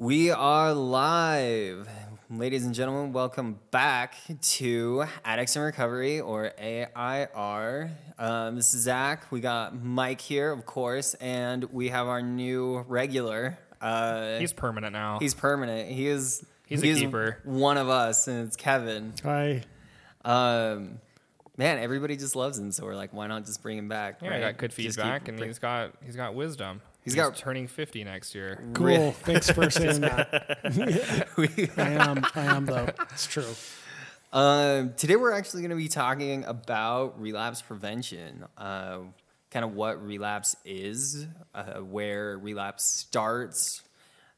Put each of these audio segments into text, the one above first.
We are live. Ladies and gentlemen, welcome back to Addicts in Recovery or AIR. Um, this is Zach. We got Mike here, of course, and we have our new regular. Uh, He's permanent now. he's permanent. He is. He's a is keeper. One of us, and it's Kevin. Hi. Um, man, everybody just loves him, so we're like, why not just bring him back? yeah, I got good Just keep feedback, and bring- he's got he's got wisdom. He's got- turning fifty next year. Cool. Really? Thanks for saying that. I am. I am though. It's true. Um, today we're actually going to be talking about relapse prevention, uh, kind of what relapse is, uh, where relapse starts,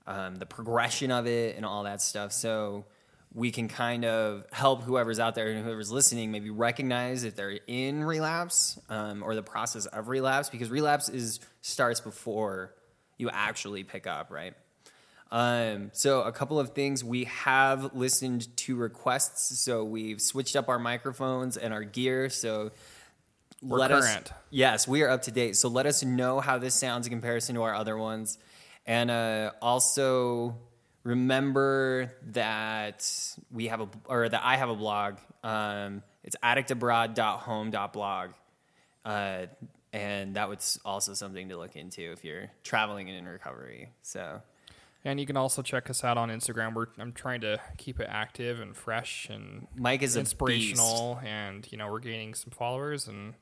um, the progression of it, and all that stuff. So we can kind of help whoever's out there and whoever's listening maybe recognize if they're in relapse um, or the process of relapse, because relapse is starts before you actually pick up, right? Um, so a couple of things we have listened to requests. So we've switched up our microphones and our gear. So We're let us yes, we are up to date. So let us know how this sounds in comparison to our other ones, and uh, also remember that we have a or that I have a blog. Um, it's addictabroad.home.blog. Uh, and that was also something to look into if you're traveling and in recovery. So And you can also check us out on Instagram. We're I'm trying to keep it active and fresh and Mike is inspirational, and you know we're gaining some followers, and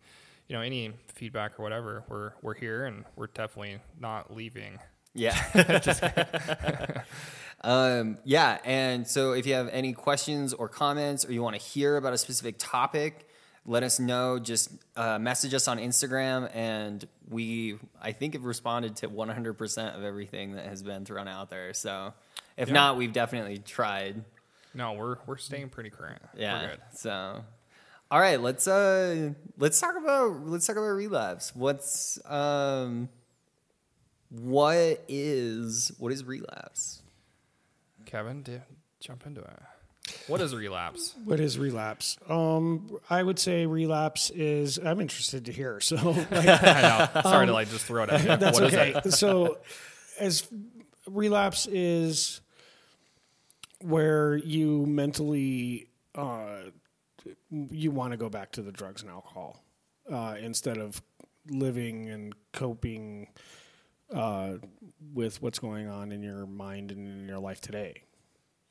you know any feedback or whatever, we're we're here, and we're definitely not leaving. Yeah. um, yeah. And so if you have any questions or comments or you want to hear about a specific topic, let us know. Just uh, message us on Instagram. And we, I think, have responded to 100% of everything that has been thrown out there. So if Yeah. not, we've definitely tried. No, we're we're staying pretty current. Yeah. So. All right, let's uh let's talk about let's talk about relapse. What's um what is what is relapse? Kevin, do, jump into it. What is relapse? What is relapse? Um, I would say relapse is. I'm interested to hear. So like, I know. Sorry to like just throw it at you. that's What okay. So, as relapse is where you mentally uh, you want to go back to the drugs and alcohol uh, instead of living and coping uh, with what's going on in your mind and in your life today.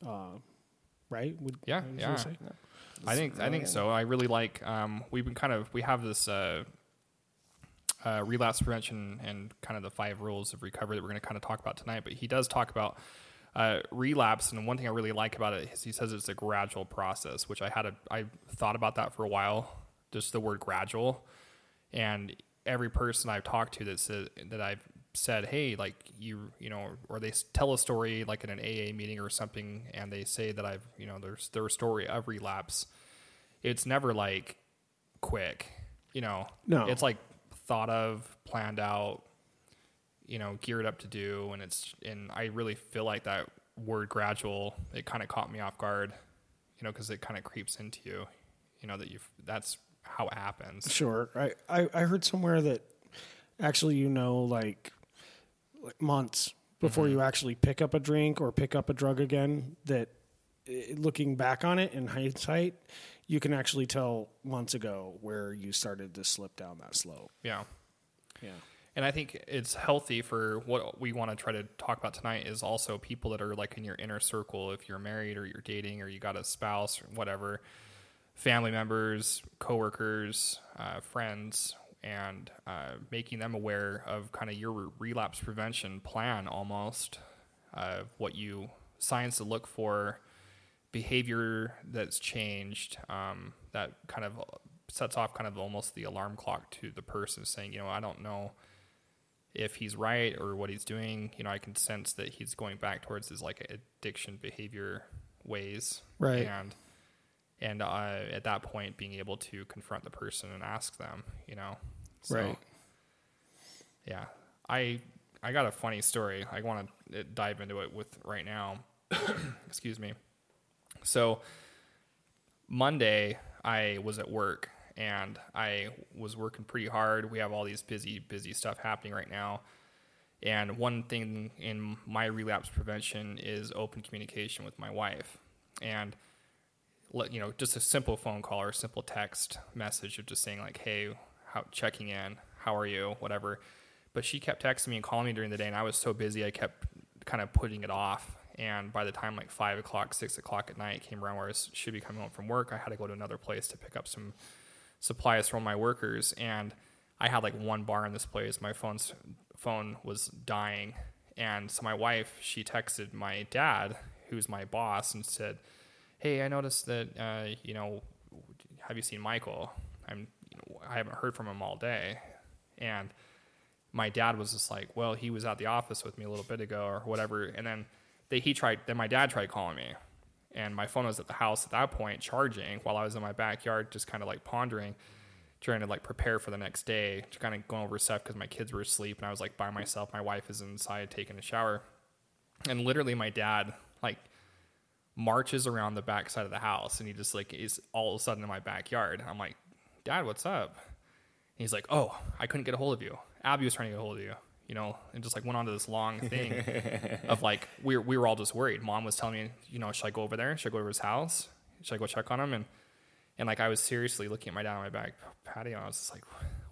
Uh, right? Would, Yeah, would yeah. say? I think I think so. I really like. Um, we've been kind of we have this uh, uh, relapse prevention and kind of the five rules of recovery that we're going to kind of talk about tonight. But he does talk about uh, relapse, and one thing I really like about it is he says it's a gradual process, which I had a I thought about that for a while, just the word gradual, and every person I've talked to that said that I've said, hey, like you, you know, or they tell a story like in an AA meeting or something, and they say that I've, you know, there's their story of relapse. It's never like quick, you know. No. it's like thought of, planned out, you know, geared up to do, and it's and I really feel like that word gradual. It kind of caught me off guard, you know, because it kind of creeps into you, you know, that you have that's how it happens. Sure. I, I, I heard somewhere that actually you know like, like months before Mm-hmm. you actually pick up a drink or pick up a drug again that eh, looking back on it in hindsight you can actually tell months ago where you started to slip down that slope. Yeah. Yeah. And I think it's healthy for what we want to try to talk about tonight is also people that are like in your inner circle. If you're married or you're dating or you got a spouse or whatever, family members, coworkers, uh, friends, and uh, making them aware of kind of your relapse prevention plan almost, uh, what you signs to look for, behavior that's changed, um, that kind of sets off kind of almost the alarm clock to the person saying, you know, I don't know if he's right or what he's doing. You know, I can sense that he's going back towards his like addiction behavior ways. Right. And and uh, at that point, being able to confront the person and ask them, you know, so, Right. Yeah, I I got a funny story. I want to eh, dive into it with right now. Excuse me. So Monday, I was at work and I was working pretty hard. We have all these busy, busy stuff happening right now. And one thing in my relapse prevention is open communication with my wife. And let you know, just a simple phone call or a simple text message of just saying like, "Hey, how checking in, how are you, whatever." But she kept texting me and calling me during the day, and I was so busy, I kept kind of putting it off. And by the time like five o'clock, six o'clock at night came around, where I was, should be coming home from work, I had to go to another place to pick up some supplies from my workers, and I had like one bar in this place. My phone's phone was dying, and so my wife she texted my dad, who's my boss, and said, "Hey, I noticed that uh, you know, have you seen Michael? I'm I haven't heard from him all day," and my dad was just like, "Well, he was at the office with me a little bit ago, or whatever," and then they, he tried. Then my dad tried calling me, and my phone was at the house at that point charging while I was in my backyard, just kind of like pondering, trying to like prepare for the next day, just kind of going over stuff because my kids were asleep and I was like by myself. My wife is inside taking a shower, and literally my dad like marches around the back side of the house and he just like is all of a sudden in my backyard. I'm like, Dad, what's up? And he's like, Oh, I couldn't get a hold of you. Abby was trying to get a hold of you you know, and just like went on to this long thing of like we were, we were all just worried. Mom was telling me, you know, should I go over there? Should I go over his house? Should I go check on him? And and like I was seriously looking at my dad on my back patio. And I was just like,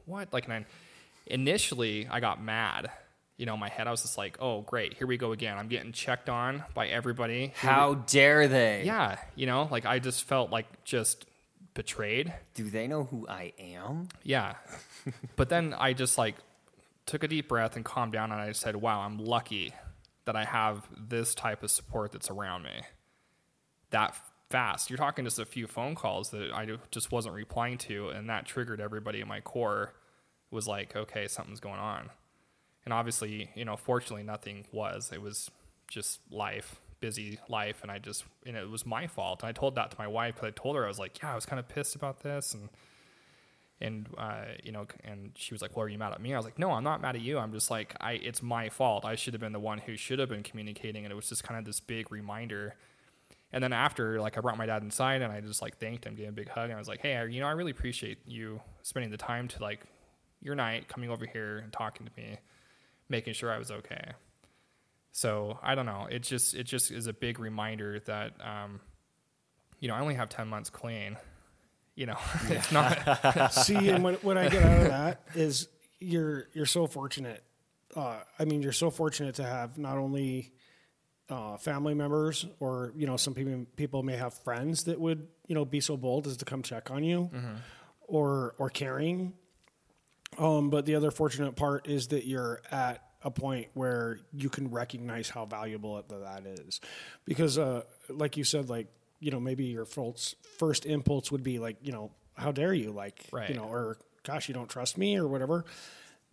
what? Like, and I, initially I got mad. You know, my head I was just like, oh great, here we go again. I'm getting checked on by everybody. Here How we- dare they? yeah, you know, like I just felt like just betrayed. Do they know who I am? Yeah. but then I just like took a deep breath and calmed down and I said, wow, I'm lucky that I have this type of support that's around me that fast. You're talking just a few phone calls that I just wasn't replying to, and that triggered everybody in my core was like, okay, something's going on. And obviously, you know, fortunately, nothing was. It was just life, busy life, and I just, and it was my fault. And I told that to my wife, but I told her I was like, yeah, I was kind of pissed about this, and and uh, you know, and she was like, "Well, are you mad at me?" I was like, "No, I'm not mad at you. I'm just like, I, it's my fault. I should have been the one who should have been communicating." And it was just kind of this big reminder. And then after, like, I brought my dad inside and I just like thanked him, gave him a big hug, and I was like, "Hey, you know, I really appreciate you spending the time to like your night, coming over here and talking to me, making sure I was okay." So I don't know. It just it just is a big reminder that um, you know I only have ten months clean. You know, it's not. See, and what, what I get out of that is you're you're so fortunate. Uh, I mean, you're so fortunate to have not only uh, family members, or you know, some people people may have friends that would you know be so bold as to come check on you, or or caring. Um, but the other fortunate part is that you're at a point where you can recognize how valuable it, that is, because uh, like you said, like you know, maybe your first first impulse would be like, you know, how dare you, like, Right. you know, or gosh, you don't trust me, or whatever.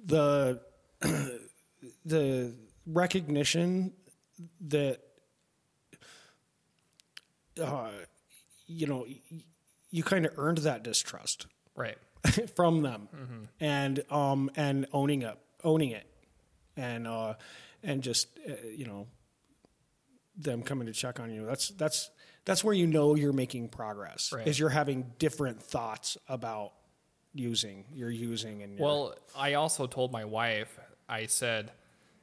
The the recognition that uh, you know you kind of earned that distrust right. from them and um and owning it owning it and uh and just uh, you know them coming to check on you that's that's that's where you know you're making progress Right. is you're having different thoughts about using you're using and Well, I also told my wife, I said,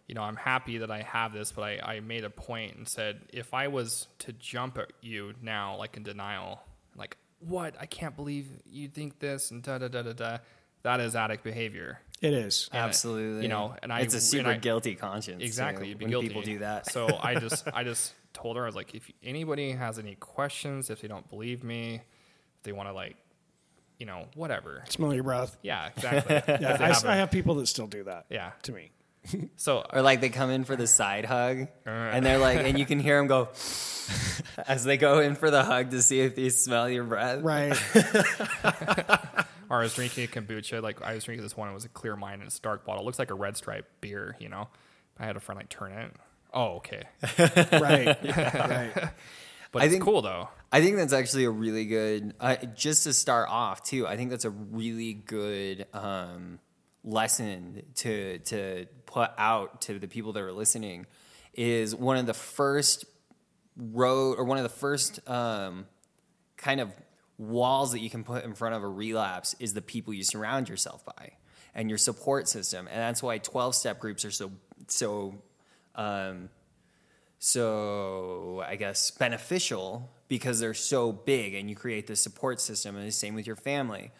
you know, I'm happy that I have this, but I, I made a point and said, if I was to jump at you now, like in denial, like, what? I can't believe you think this and da da da da da. That is addict behavior. It is And it- Absolutely. you know, and I it's a super I- guilty conscience. Exactly, too, when guilty. people do that. so I just, I just told her, I was like, if anybody has any questions, if they don't believe me, if they want to like, you know, whatever. smell your breath Yeah, exactly. yeah I, have a- I have people that still do that yeah. to me So or like they come in for the side hug, Uh. and they're like, and you can hear them go as they go in for the hug to see if they smell your breath. right Or I was drinking a kombucha. Like I was drinking this one. It was a clear mine and it's a dark bottle. It looks like a red stripe beer. You know. I had a friend like turn it. Oh, okay. right right But I it's think- cool though. I think that's actually a really good, uh, just to start off too. I think that's a really good um, lesson to to put out to the people that are listening. Is one of the first road or one of the first um, kind of walls that you can put in front of a relapse is the people you surround yourself by and your support system. And that's why 12 step groups are so so um, so I guess beneficial because they're so big and you create this support system and the same with your family.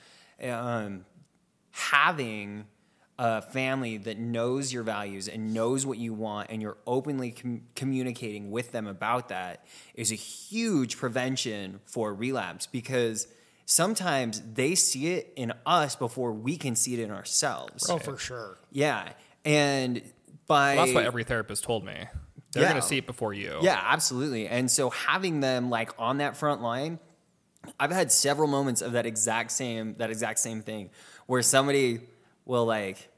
Um, having a family that knows your values and knows what you want and you're openly com- communicating with them about that is a huge prevention for relapse because sometimes they see it in us before we can see it in ourselves. Oh, for sure. Yeah. And by Well, that's what every therapist told me. They're Yeah. going to see it before you. Yeah, absolutely. And so having them like on that front line, I've had several moments of that exact same that exact same thing where somebody will like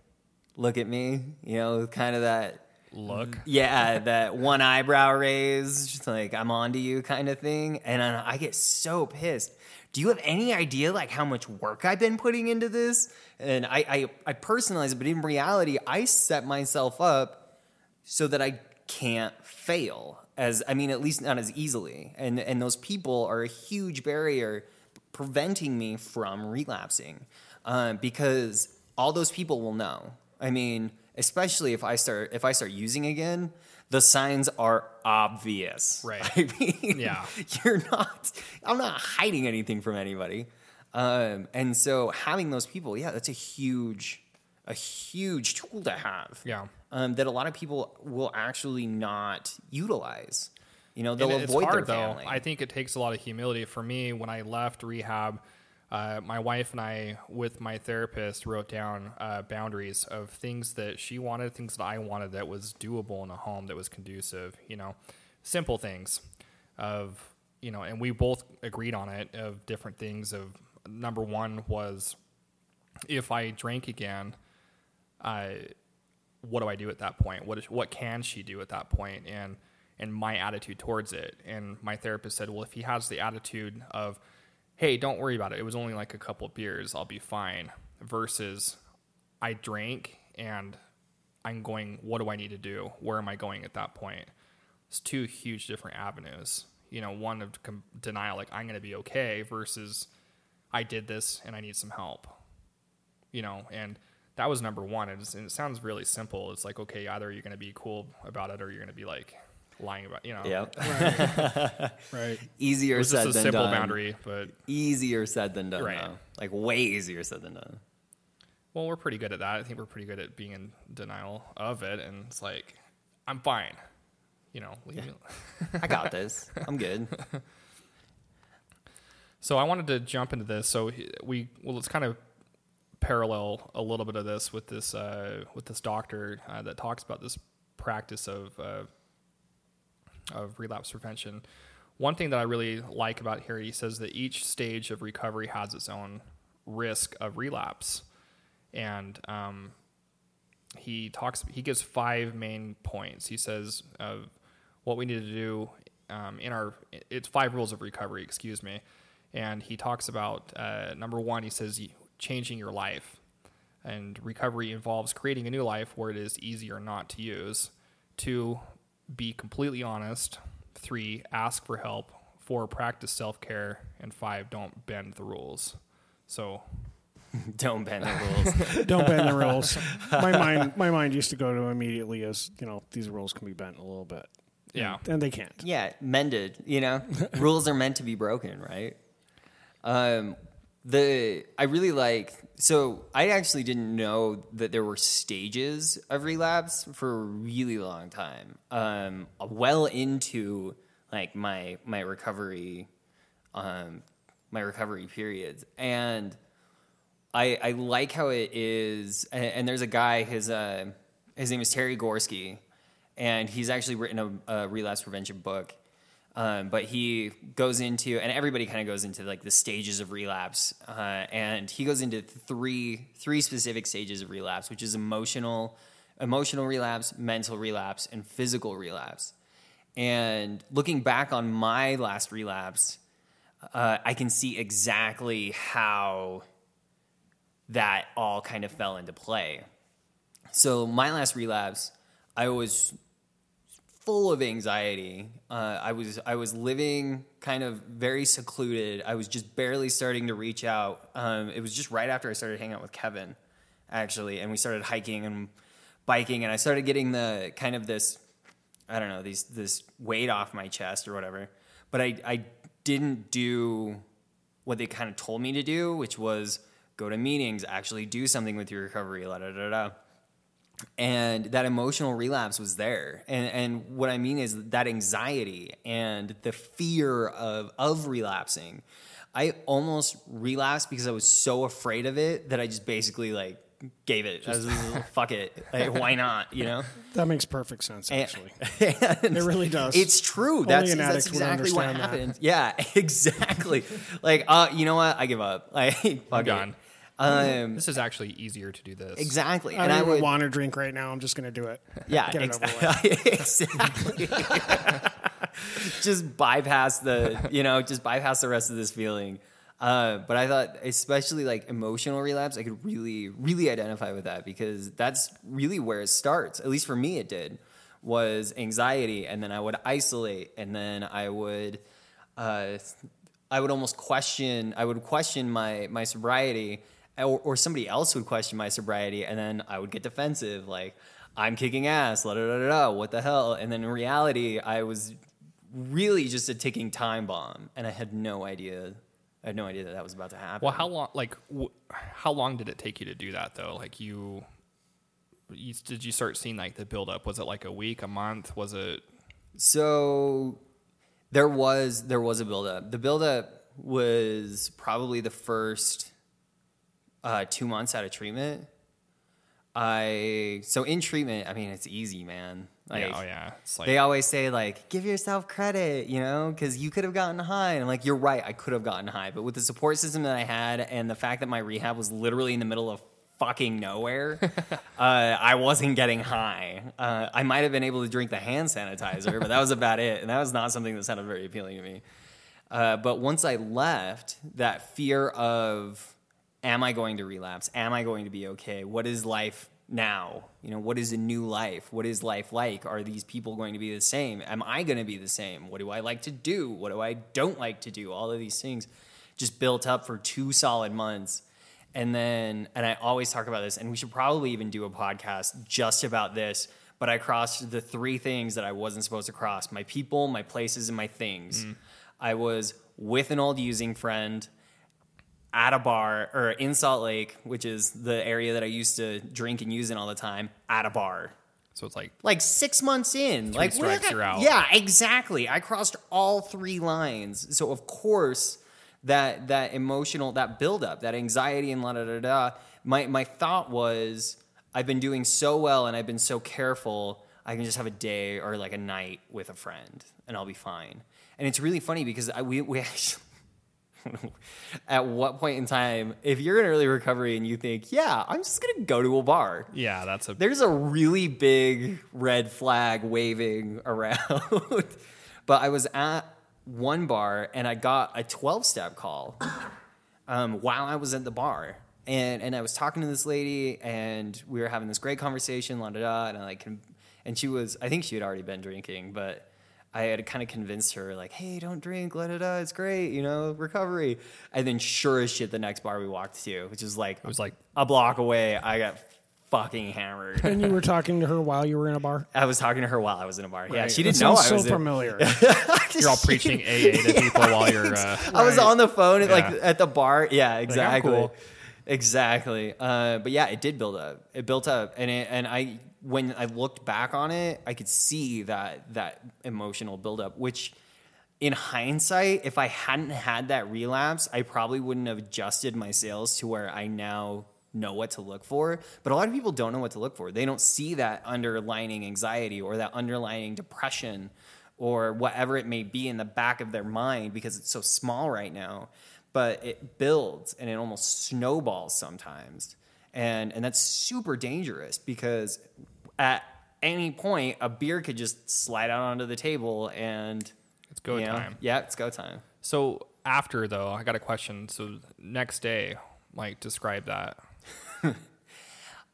look at me, you know, kind of that Look. yeah, that one eyebrow raised, just like I'm on to you kind of thing. And I I get so pissed. Do you have any idea like how much work I've been putting into this? And I I, I personalize it, but in reality, I set myself up so that I can't fail. As I mean, at least not as easily. And and those people are a huge barrier preventing me from relapsing, um, because all those people will know. I mean, especially if I start if I start using again, the signs are obvious. Right. I mean, Yeah. you're not. I'm not hiding anything from anybody. Um, and so having those people, yeah, that's a huge, a huge tool to have. Yeah. Um, that a lot of people will actually not utilize. You know, they'll And avoid hard their though. family. I think it takes a lot of humility. For me, when I left rehab, uh, my wife and I, with my therapist, wrote down uh, boundaries of things that she wanted, things that I wanted that was doable in a home that was conducive. You know, simple things of you know, and we both agreed on it of different things. Of number one was if I drank again, I what do I do at that point? What is, what can she do at that point? And and my attitude towards it. And my therapist said, well, if he has the attitude of, hey, don't worry about it. It was only like a couple beers. I'll be fine. Versus, I drank and I'm going. What do I need to do? Where am I going at that point? It's two huge different avenues. You know, one of denial, like I'm going to be okay, versus I did this and I need some help you know, and that was number one. And it sounds really simple. It's like, okay, either you're going to be cool about it or you're going to be like lying about, you know. Yep. Right. Easier It's said just a than simple done. boundary, but Easier said than done. Right. Though. Like way easier said than done. well, we're pretty good at that. I think we're pretty good at being in denial of it. And it's like, I'm fine. You know, leave me- I got this. I'm good. So I wanted to jump into this. So we well, let's kind of parallel a little bit of this with this uh, with this doctor uh, that talks about this practice of uh, of relapse prevention. One thing that I really like about here, he says that each stage of recovery has its own risk of relapse, and um, he talks. He gives five main points. He says of what we need to do um, in our. It's five rules of recovery. Excuse me, and he talks about uh, number one. He says changing your life, and recovery involves creating a new life where it is easier not to use. Two, be completely honest. Three, ask for help. Four, practice self care, and five, don't bend the rules. So Don't bend the rules. Don't bend the rules. My mind, my mind used to go to immediately as you know these rules can be bent a little bit. yeah, and they can't. yeah, mended. You know, rules are meant to be broken, right? Um, the I really like. So I actually didn't know that there were stages of relapse for a really long time. Um, well into like my my recovery, um, my recovery periods, and I, I like how it is, and, and there's a guy. His uh, his name is Terry Gorski, and he's actually written a, a relapse prevention book. Um, but he goes into, and everybody kind of goes into like the stages of relapse, uh, and he goes into three three specific stages of relapse, which is emotional, emotional relapse, mental relapse, and physical relapse. And looking back on my last relapse, uh, I can see exactly how that all kind of fell into play. So my last relapse, I was full of anxiety. Uh, I was I was living kind of very secluded. I was just barely starting to reach out. Um, it was just right after I started hanging out with Kevin, actually, and we started hiking and biking, and I started getting the kind of this, I don't know, these this weight off my chest or whatever. But I I didn't do what they kind of told me to do, which was go to meetings, actually do something with your recovery, la da da da. And that emotional relapse was there. And and what I mean is that anxiety and the fear of of relapsing. I almost relapsed because I was so afraid of it that I just basically like gave it. I just, fuck it. Like, why not? You know? That makes perfect sense, actually. and It really does. It's true. Only that's an that's addict would exactly what understand that. happened. Yeah, exactly. like, uh, you know what? I give up. Like, fuck it. done. Um, This is actually easier to do this. exactly. I and don't I would, want to drink right now. I'm just going to do it. yeah, Get ex- over with. exactly. just bypass the, you know, just bypass the rest of this feeling. Uh, but I thought, especially like emotional relapse, I could really, really identify with that because that's really where it starts. At least for me, it did. Was anxiety, and then I would isolate, and then I would, uh, I would almost question. I would question my my sobriety, or, or somebody else would question my sobriety, and then I would get defensive, like I'm kicking ass, la da da da da. What the hell? And then in reality, I was really just a ticking time bomb, and I had no idea. I had no idea that that was about to happen. Well, how long? Like, wh- how long did it take you to do that though? Like, you, you did you start seeing like the buildup? Was it like a week, a month? Was it? So there was there was a buildup. The buildup was probably the first uh, two months out of treatment. I so in treatment, I mean it's easy, man. Like, yeah, oh yeah. It's like They always say like, give yourself credit, you know, because you could have gotten high. And I'm like, you're right, I could have gotten high, but with the support system that I had and the fact that my rehab was literally in the middle of fucking nowhere, uh, I wasn't getting high. Uh, I might have been able to drink the hand sanitizer, but that was about it, and that was not something that sounded very appealing to me. Uh, but once I left, that fear of, am I going to relapse? Am I going to be okay? What is life now? You know, what is a new life? What is life like? Are these people going to be the same? Am I going to be the same? What do I like to do? What do I don't like to do? All of these things just built up for two solid months. And then, and I always talk about this, and we should probably even do a podcast just about this. But I crossed the three things that I wasn't supposed to cross my people, my places, and my things. Mm-hmm. I was with an old using friend at a bar or in Salt Lake, which is the area that I used to drink and use in all the time, at a bar. so it's like Like six months in, like strikes, you're out. Yeah, exactly. I crossed all three lines. So of course, that that emotional, that buildup, that anxiety, and la da da da. My my thought was, I've been doing so well, and I've been so careful. I can just have a day or like a night with a friend, and I'll be fine. And it's really funny because I, we we actually. At what point in time, if you're in early recovery and you think, yeah, I'm just gonna go to a bar, yeah, that's a there's a really big red flag waving around. but I was at one bar and I got a 12 step call um, while I was at the bar. And, and I was talking to this lady and we were having this great conversation, la da da. And I like, and she was, I think she had already been drinking, but I had kind of convinced her, like, hey, don't drink, la da da, it's great, you know, recovery. And then sure as shit, the next bar we walked to, which is like, it was like a block away, I got fucking hammered. And you were talking to her while you were in a bar? I was talking to her while I was in a bar. Yeah, Right. she didn't know I sounds was. so in- familiar. you're all preaching AA to people while you're. Uh, I was Right. on the phone at, like Yeah. at the bar. Yeah, exactly, cool. exactly. Uh, but yeah, it did build up. It built up, and it, and I when I looked back on it, I could see that that emotional buildup, which. In hindsight, if I hadn't had that relapse, I probably wouldn't have adjusted my sails to where I now know what to look for. But a lot of people don't know what to look for. They don't see that underlining anxiety or that underlining depression or whatever it may be in the back of their mind because it's so small right now. But it builds and it almost snowballs sometimes. And and that's super dangerous because at any point a beer could just slide out onto the table and it's go you know, time. Yeah, it's go time. So after though, I got a question. So next day, like describe that.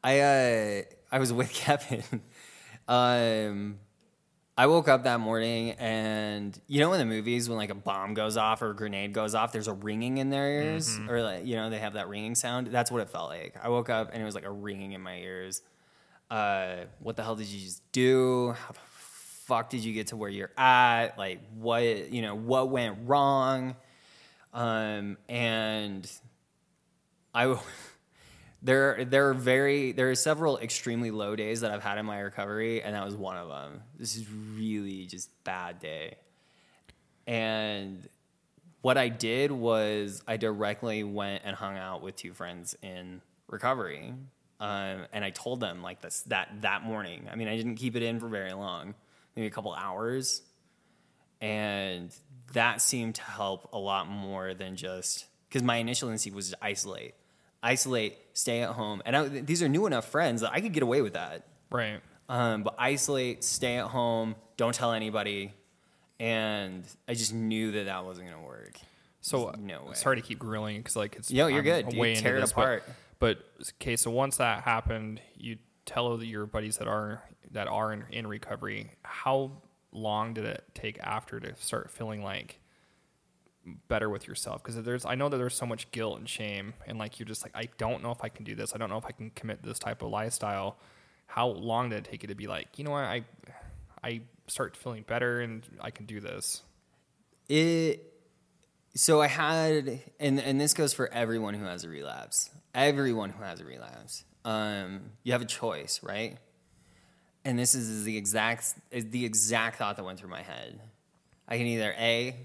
I uh I was with Kevin. um I woke up that morning and you know in the movies when like a bomb goes off or a grenade goes off, there's a ringing in their ears or like you know they have that ringing sound. That's what it felt like. I woke up and it was like a ringing in my ears. Uh, what the hell did you just do? How the fuck did you get to where you're at? Like, what, you know, what went wrong? Um, and I, there, there are very, there are several extremely low days that I've had in my recovery, and that was one of them. This is really just bad day. And what I did was I directly went and hung out with two friends in recovery. Um, and I told them like this that that morning. I mean, I didn't keep it in for very long, maybe a couple hours, and that seemed to help a lot more than just because my initial instinct was to isolate, isolate, stay at home, and I, these are new enough friends that I could get away with that. Right. Um, but isolate, stay at home, don't tell anybody, and I just knew that that wasn't going to work. So There's no way. sorry to keep grilling because like it's Yo, you're I'm good, way into Tear it this, but- apart. But, okay, so once that happened, you tell your buddies that are that are in, in recovery. How long did it take after to start feeling like better with yourself? Because there's I know that there's so much guilt and shame, and like you're just like I don't know if I can do this. I don't know if I can commit this type of lifestyle. How long did it take you to be like, you know what, I I start feeling better and I can do this? It so I had and and this goes for everyone who has a relapse. Everyone who has a relapse. Um, you have a choice, right? And this is the exact the exact thought that went through my head. I can either A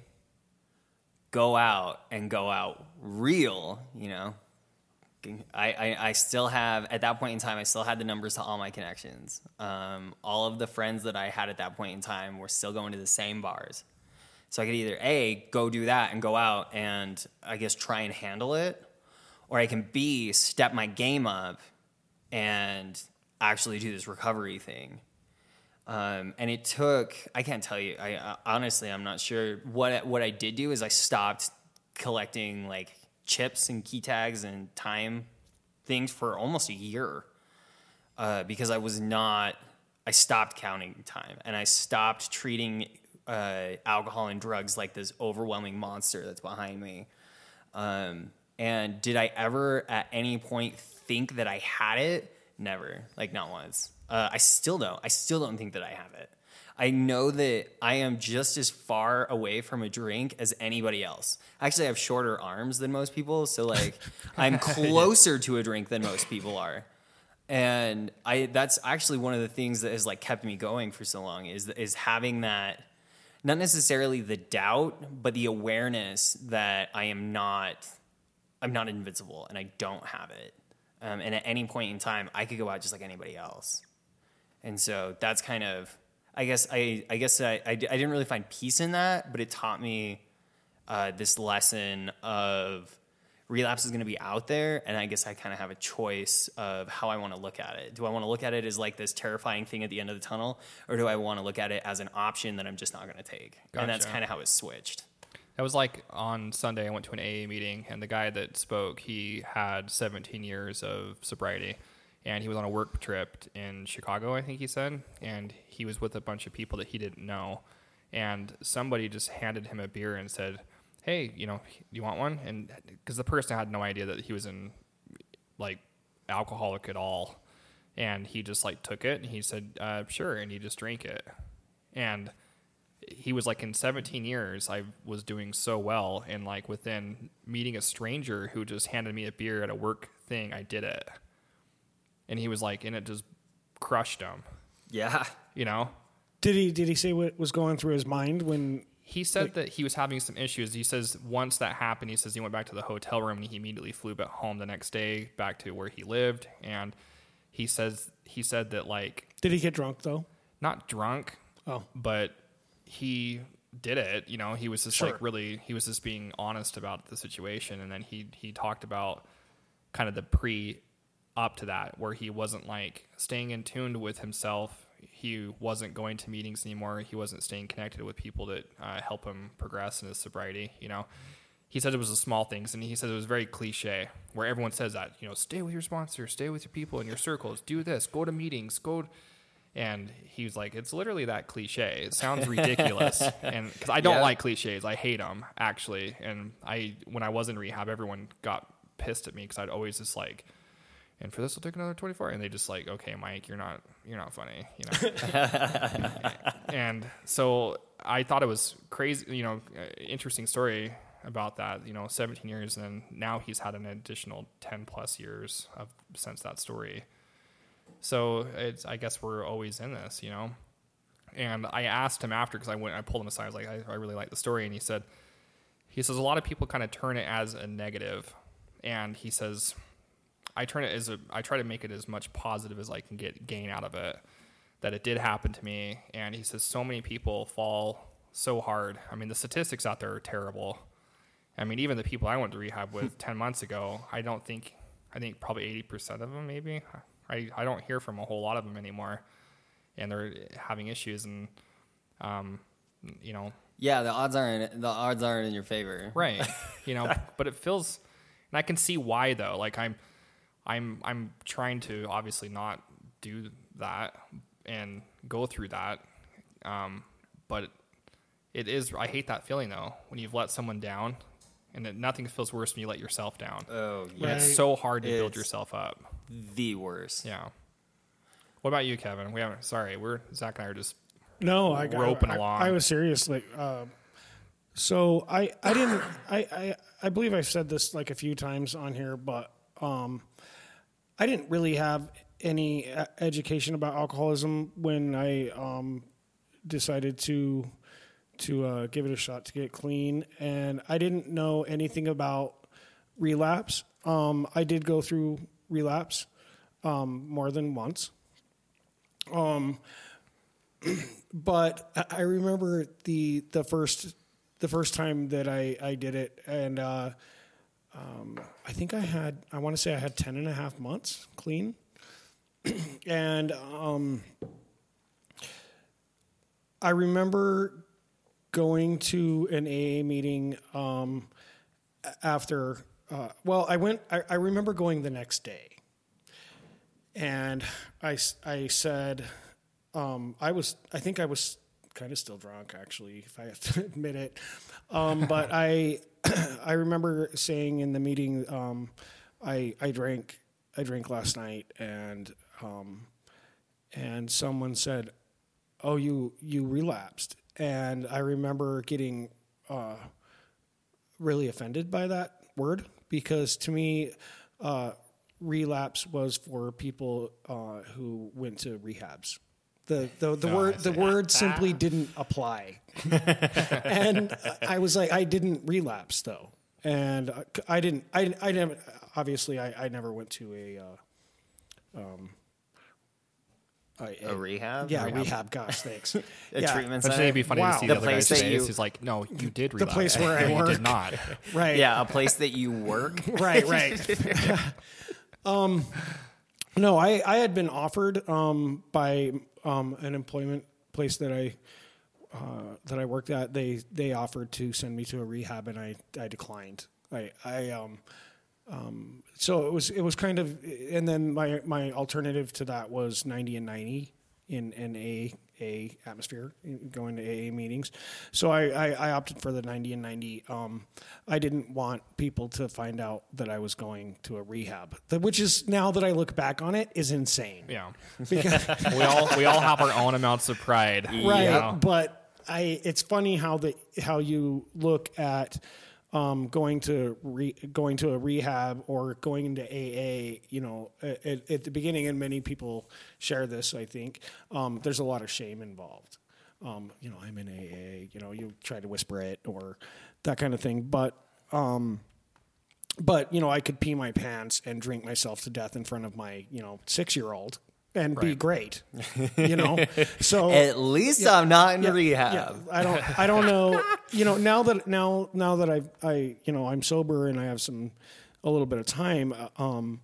go out and go out real, you know. I, I, I still have at that point in time I still had the numbers to all my connections. Um, all of the friends that I had at that point in time were still going to the same bars. So I could either A, go do that and go out and I guess try and handle it, or I can B, step my game up and actually do this recovery thing. Um, and it took, I can't tell you, I, I honestly, I'm not sure. What, what I did do is I stopped collecting like chips and key tags and time things for almost a year uh, because I was not, I stopped counting time and I stopped treating uh, alcohol and drugs like this overwhelming monster that's behind me. Um, and did I ever at any point think that I had it? Never, like not once. Uh, I still don't. I still don't think that I have it. I know that I am just as far away from a drink as anybody else. Actually, I have shorter arms than most people, so like I'm closer to a drink than most people are. And I that's actually one of the things that has like kept me going for so long is is having that not necessarily the doubt, but the awareness that I am not I'm not invincible and I don't have it. Um, and at any point in time, I could go out just like anybody else. And so that's kind of, I guess I, I guess I, I, I didn't really find peace in that, but it taught me uh, this lesson of relapse is going to be out there, and I guess I kind of have a choice of how I want to look at it. Do I want to look at it as like this terrifying thing at the end of the tunnel, or do I want to look at it as an option that I'm just not going to take? And that's kind of how it switched. That was like on Sunday. I went to an AA meeting, and the guy that spoke, he had 17 years of sobriety, and he was on a work trip in Chicago, I think he said, and he was with a bunch of people that he didn't know, and somebody just handed him a beer and said, "Hey, you know, you want one?" And because the person had no idea that he was in like alcoholic at all, and he just like took it and he said, uh, "Sure," and he just drank it, and he was like in 17 years i was doing so well. And like within meeting a stranger who just handed me a beer at a work thing i did it. And he was like and it just crushed him. Yeah. you know? Did he did he say what was going through his mind when he said that he was having some issues he says once that happened he says he went back to the hotel room and he immediately flew back home the next day back to where he lived and he says he said that like did he get drunk though? not drunk Oh, but he did it. You know, he was just Sure. like really, he was just being honest about the situation, and then he he talked about kind of the pre up to that, where he wasn't like staying in tune with himself. He wasn't going to meetings anymore. He wasn't staying connected with people that uh, help him progress in his sobriety. You know, he said it was the small things, and he said it was very cliche, where everyone says that. You know, stay with your sponsor, stay with your people in your circles, do this, go to meetings, go. And he was like, "It's literally that cliche. It sounds ridiculous." and because I don't Yeah. like cliches, I hate them actually. And I, when I was in rehab, everyone got pissed at me because I'd always just like and for this, we'll take another 24. And they just like, okay, Mike, you're not, you're not funny, you know? and so I thought it was crazy, you know, uh, interesting story about that, you know, 17 years. And now he's had an additional 10 plus years of since that story. So it's, I guess we're always in this, you know? And I asked him after, cause I went, I pulled him aside. I was like, I, I really like the story. And he said, he says, a lot of people kind of turn it as a. And he says, I turn it as a, I try to make it as much positive as I can get gain out of it. That it did happen to me, and he says so many people fall so hard. I mean, the statistics out there are terrible. I mean, even the people I went to rehab with ten months ago, I don't think, I think probably eighty percent of them, maybe. I I don't hear from a whole lot of them anymore, and they're having issues, and um, you know, Yeah, the odds aren't the odds aren't in your favor. right you know but it feels and i can see why though like i'm i'm i'm trying to obviously not do that and go through that um but it is i hate that feeling though when you've let someone down and it, nothing feels worse when you let yourself down Oh, And yeah. it's so hard to build yourself up The worst. yeah what about you kevin we haven't sorry we're zach and i are just No, I got Roping I, along. I was serious. Like, uh, so I I didn't I, I I believe I've said this like a few times on here, but um, I didn't really have any uh, education about alcoholism when I um, decided to to uh, give it a shot to get clean, and I didn't know anything about relapse. Um, I did go through relapse um, more than once. but I- I remember the the first the first time that I, I did it and uh, um, I think I had I want to say I had 10 and a half months clean. And um, I remember going to an AA meeting um, after uh, well I went I, I remember going the next day. And I, I said, um, I was, I think I was kind of still drunk actually, if I have to admit it. Um, but I, I remember saying in the meeting, um, I, I drank, I drank last night and, um, and someone said, oh, you, you relapsed. And I remember getting, uh, really offended by that word because to me, uh, relapse was for people uh, who went to rehabs. The the, the Oh, word the see. word simply didn't apply, and I was like, I didn't relapse though, and I didn't. I I never obviously I, I never went to a. Uh, um, a, A rehab? Yeah, Rehab. rehab. Gosh, thanks. A yeah, treatment but center. it'd be funny Wow. to see The the, other guy place that say you- He's like, no, you did relapse. place where I No, you work. did not. right. Yeah, a place that you work. right, right. um, no, I, I had been offered um, by um, an employment place that I uh, that I worked at. They they offered to send me to a rehab, and I I declined. I I um, um, so it was it was kind of, and then my my alternative to that was ninety and ninety in an A A atmosphere, going to AA meetings. So I, I, I opted for the ninety and ninety. Um, I didn't want people to find out that I was going to a rehab, The- which is now that I look back on it is insane. Yeah. Because, we all we all have our own amounts of pride. right, you know? but I it's funny how the how you look at um, going to re, going to a rehab or going into AA. You know, at, at the beginning, and many people share this. I think um, there's a lot of shame involved. Um, you know, I'm in AA. You know, you try to whisper it or that kind of thing, but. Um, but you know, I could pee my pants and drink myself to death in front of my you know six year old and be great. You know, so At least I'm not in yeah, rehab. yeah. I don't. I don't know. You know, now that now now that I I you know I'm sober and I have some a little bit of time. uh, Um,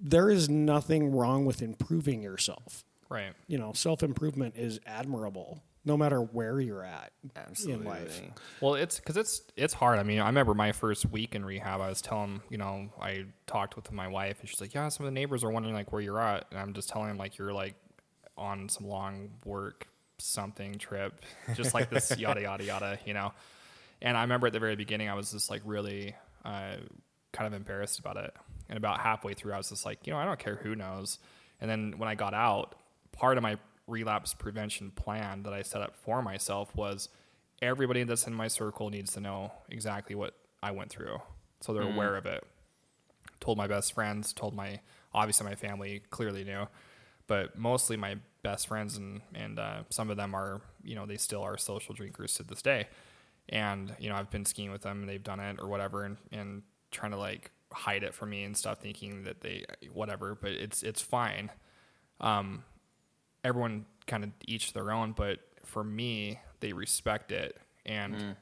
there is nothing wrong with improving yourself. Right. You know, self improvement is admirable, no matter where you're at Absolutely. in life. Well, it's because it's it's hard. I mean, I remember my first week in rehab. I was telling, you know, I talked with my wife, and she's like, "Yeah, some of the neighbors are wondering like where you're at," and I'm just telling them like you're like on some long work something trip, just like this yada yada yada, you know. And I remember at the very beginning, I was just like really uh, kind of embarrassed about it, And about halfway through, I was just like, you know, I don't care who knows. And then when I got out, part of my relapse prevention plan that I set up for myself was everybody that's in my circle needs to know exactly what I went through. So they're aware of it. Told my best friends, told my, obviously my family clearly knew, but mostly my best friends and, and uh, some of them are, you know, they still are social drinkers to this day. And, you know, I've been skiing with them and they've done it or whatever and, and trying to like hide it from me and stuff, thinking that they, whatever, but it's, it's fine. Um, everyone kind of each their own, but for me, they respect it and mm.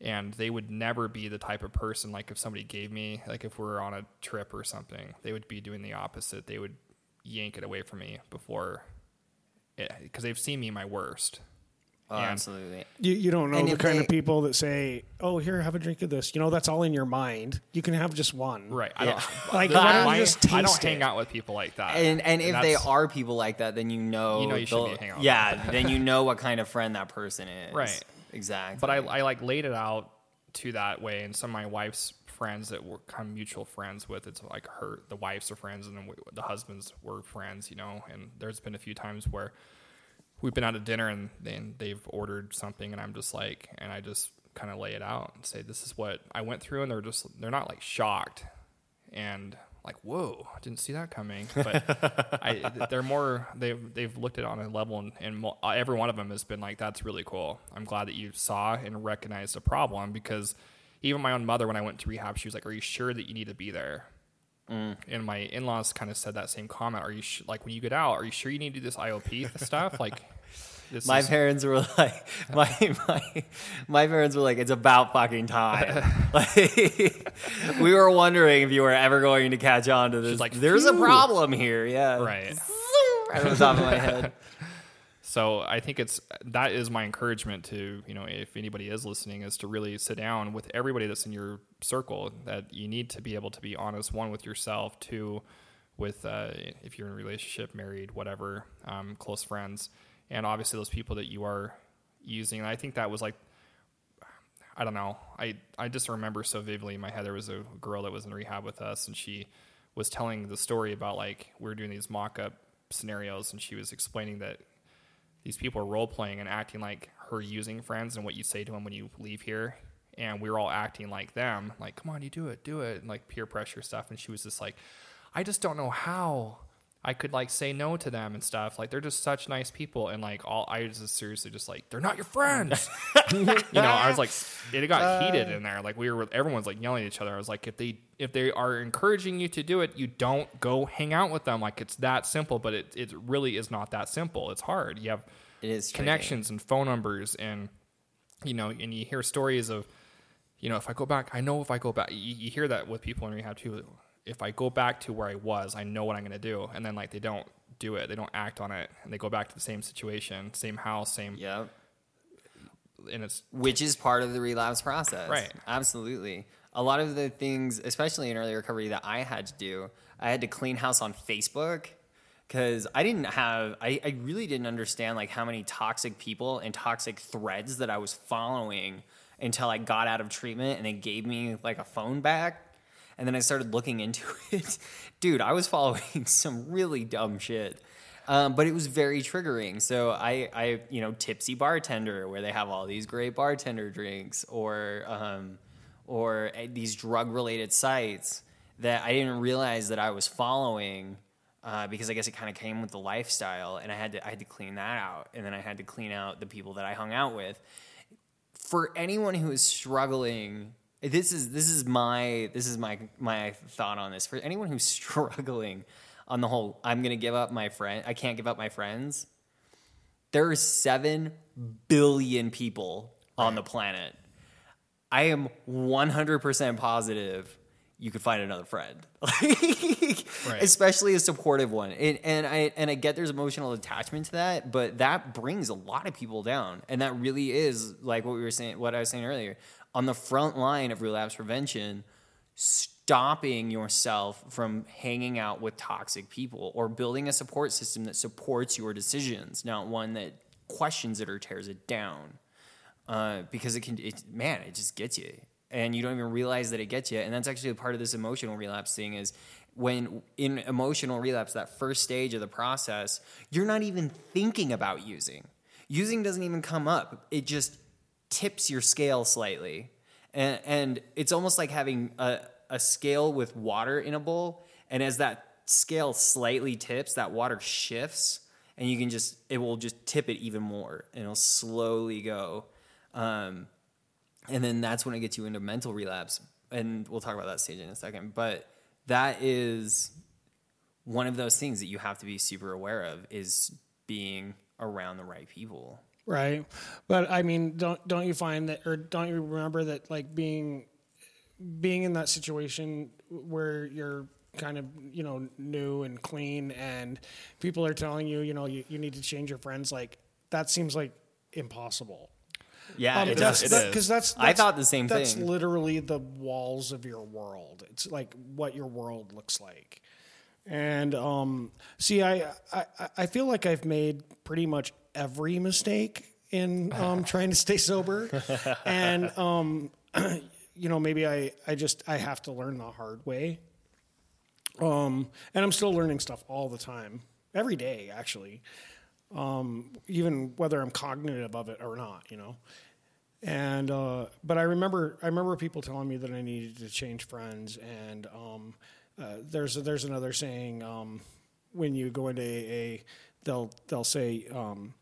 and they would never be the type of person like if somebody gave me like if we are on a trip or something, they would be doing the opposite. They would yank it away from me before because they've seen me my worst. Oh, And- um, absolutely. You, you don't know And the kind they- of people that say, "Oh, here, have a drink of this." You know, that's all in your mind. You can have just one. Right. I Yeah. don't Like, why don't you my- just I don't hang it? out with people like that. And and if they are people like that, then you know You know you shouldn't they'll- be hanging out with Yeah, then you know what kind of friend that person is. Right. Exactly. but I, I like laid it out to that way and some of my wife's friends that were kind of mutual friends with it's like her the wives are friends and then we, the husbands were friends you know and there's been a few times where we've been out to dinner and then they've ordered something and i'm just like and i just kind of lay it out and say this is what i went through and they're just they're not like shocked and like whoa I didn't see that coming. But I, they're more they've they've looked at it on a level and, and mo- uh, every one of them has been like that's really cool. I'm glad that you saw and recognized the problem because even my own mother when i went to rehab she was like are you sure that you need to be there Mm. and my in-laws kind of said that same comment are you sh- like when you get out are you sure you need to do this iop stuff like this my is- parents were like, my my my parents were like, it's about fucking time. like, we were wondering if you were ever going to catch on to this. like, there's a problem here. Yeah, Right. right on the top of my head. So I think it's that is my encouragement to you know if anybody is listening is to really sit down with everybody that's in your circle that you need to be able to be honest one with yourself two with uh, if you're in a relationship married whatever um, close friends and obviously those people that you are using. And I think that was like I don't know. I I just remember so vividly in my head there was a girl that was in rehab with us and she was telling the story about like we were doing these mock up scenarios and she was explaining that these people are role playing and acting like her using friends and what you say to them when you leave here. And we were all acting like them, like, come on, you do it, do it, and like peer pressure stuff. And she was just like, I just don't know how I could like say no to them and stuff. Like they're just such nice people. And like all I was just seriously just like, they're not your friends. you know, I was like, it got uh, heated in there. Like we were, everyone's like yelling at each other. I was like, if they if they are encouraging you to do it, you don't go hang out with them. Like it's that simple. But it it really is not that simple. It's hard. You have It is tricky. connections and phone numbers and you know and you hear stories of you know if i go back i know if i go back you, you hear that with people in rehab too if i go back to where i was i know what i'm going to do and then like they don't do it they don't act on it and they go back to the same situation same house same yeah. and it's which is part of the relapse process. Right. Absolutely. A lot of the things, especially in early recovery, that I had to do, I had to clean house on Facebook because I didn't have, I, I really didn't understand like how many toxic people and toxic threads that I was following until I got out of treatment and they gave me like a phone back. And then I started looking into it. Dude, I was following some really dumb shit. Um, but it was very triggering. So I, I, you know, tipsy bartender, where they have all these great bartender drinks, or, um, or uh, these drug-related sites that I didn't realize that I was following, uh, because I guess it kind of came with the lifestyle, and I had to, I had to clean that out, and then I had to clean out the people that I hung out with. For anyone who is struggling, this is this is my this is my my thought on this. For anyone who's struggling on the whole, I'm gonna give up my friend. I can't give up my friends. There are seven billion people on the planet. I am 100% positive you could find another friend, especially a supportive one. And, and I and I get there's emotional attachment to that, but that brings a lot of people down, and that really is like what we were saying, what I was saying earlier, on the front line of relapse prevention. Stopping yourself from hanging out with toxic people or building a support system that supports your decisions, not one that questions it or tears it down uh, because it can, it, man, it just gets you. and you don't even realize that it gets you. And that's actually a part of this emotional relapse thing is when in emotional relapse, that first stage of the process, you're not even thinking about using. Using doesn't even come up. It just tips your scale slightly. And, and it's almost like having a, a scale with water in a bowl. And as that scale slightly tips, that water shifts and you can just, it will just tip it even more and it'll slowly go. Um, and then that's when it gets you into mental relapse. And we'll talk about that stage in a second. But that is one of those things that you have to be super aware of is being around the right people. Right. But I mean, don't don't you find that or don't you remember that like being being in that situation where you're kind of, you know, new and clean and people are telling you, you know, you, you need to change your friends like that seems like impossible. Yeah, Um, it that's, does. that, It is. Cause that's, I thought the same that's thing. That's literally the walls of your world. It's like what your world looks like. And um, see, I, I I feel like I've made pretty much every mistake in um, trying to stay sober, and um, you know maybe I I just I have to learn the hard way. Um, and I'm still learning stuff all the time, every day actually, um, even whether I'm cognitive of it or not, you know. And uh, but I remember I remember people telling me that I needed to change friends, and um, uh, there's there's another saying um, when you go into AA, they'll they'll say um,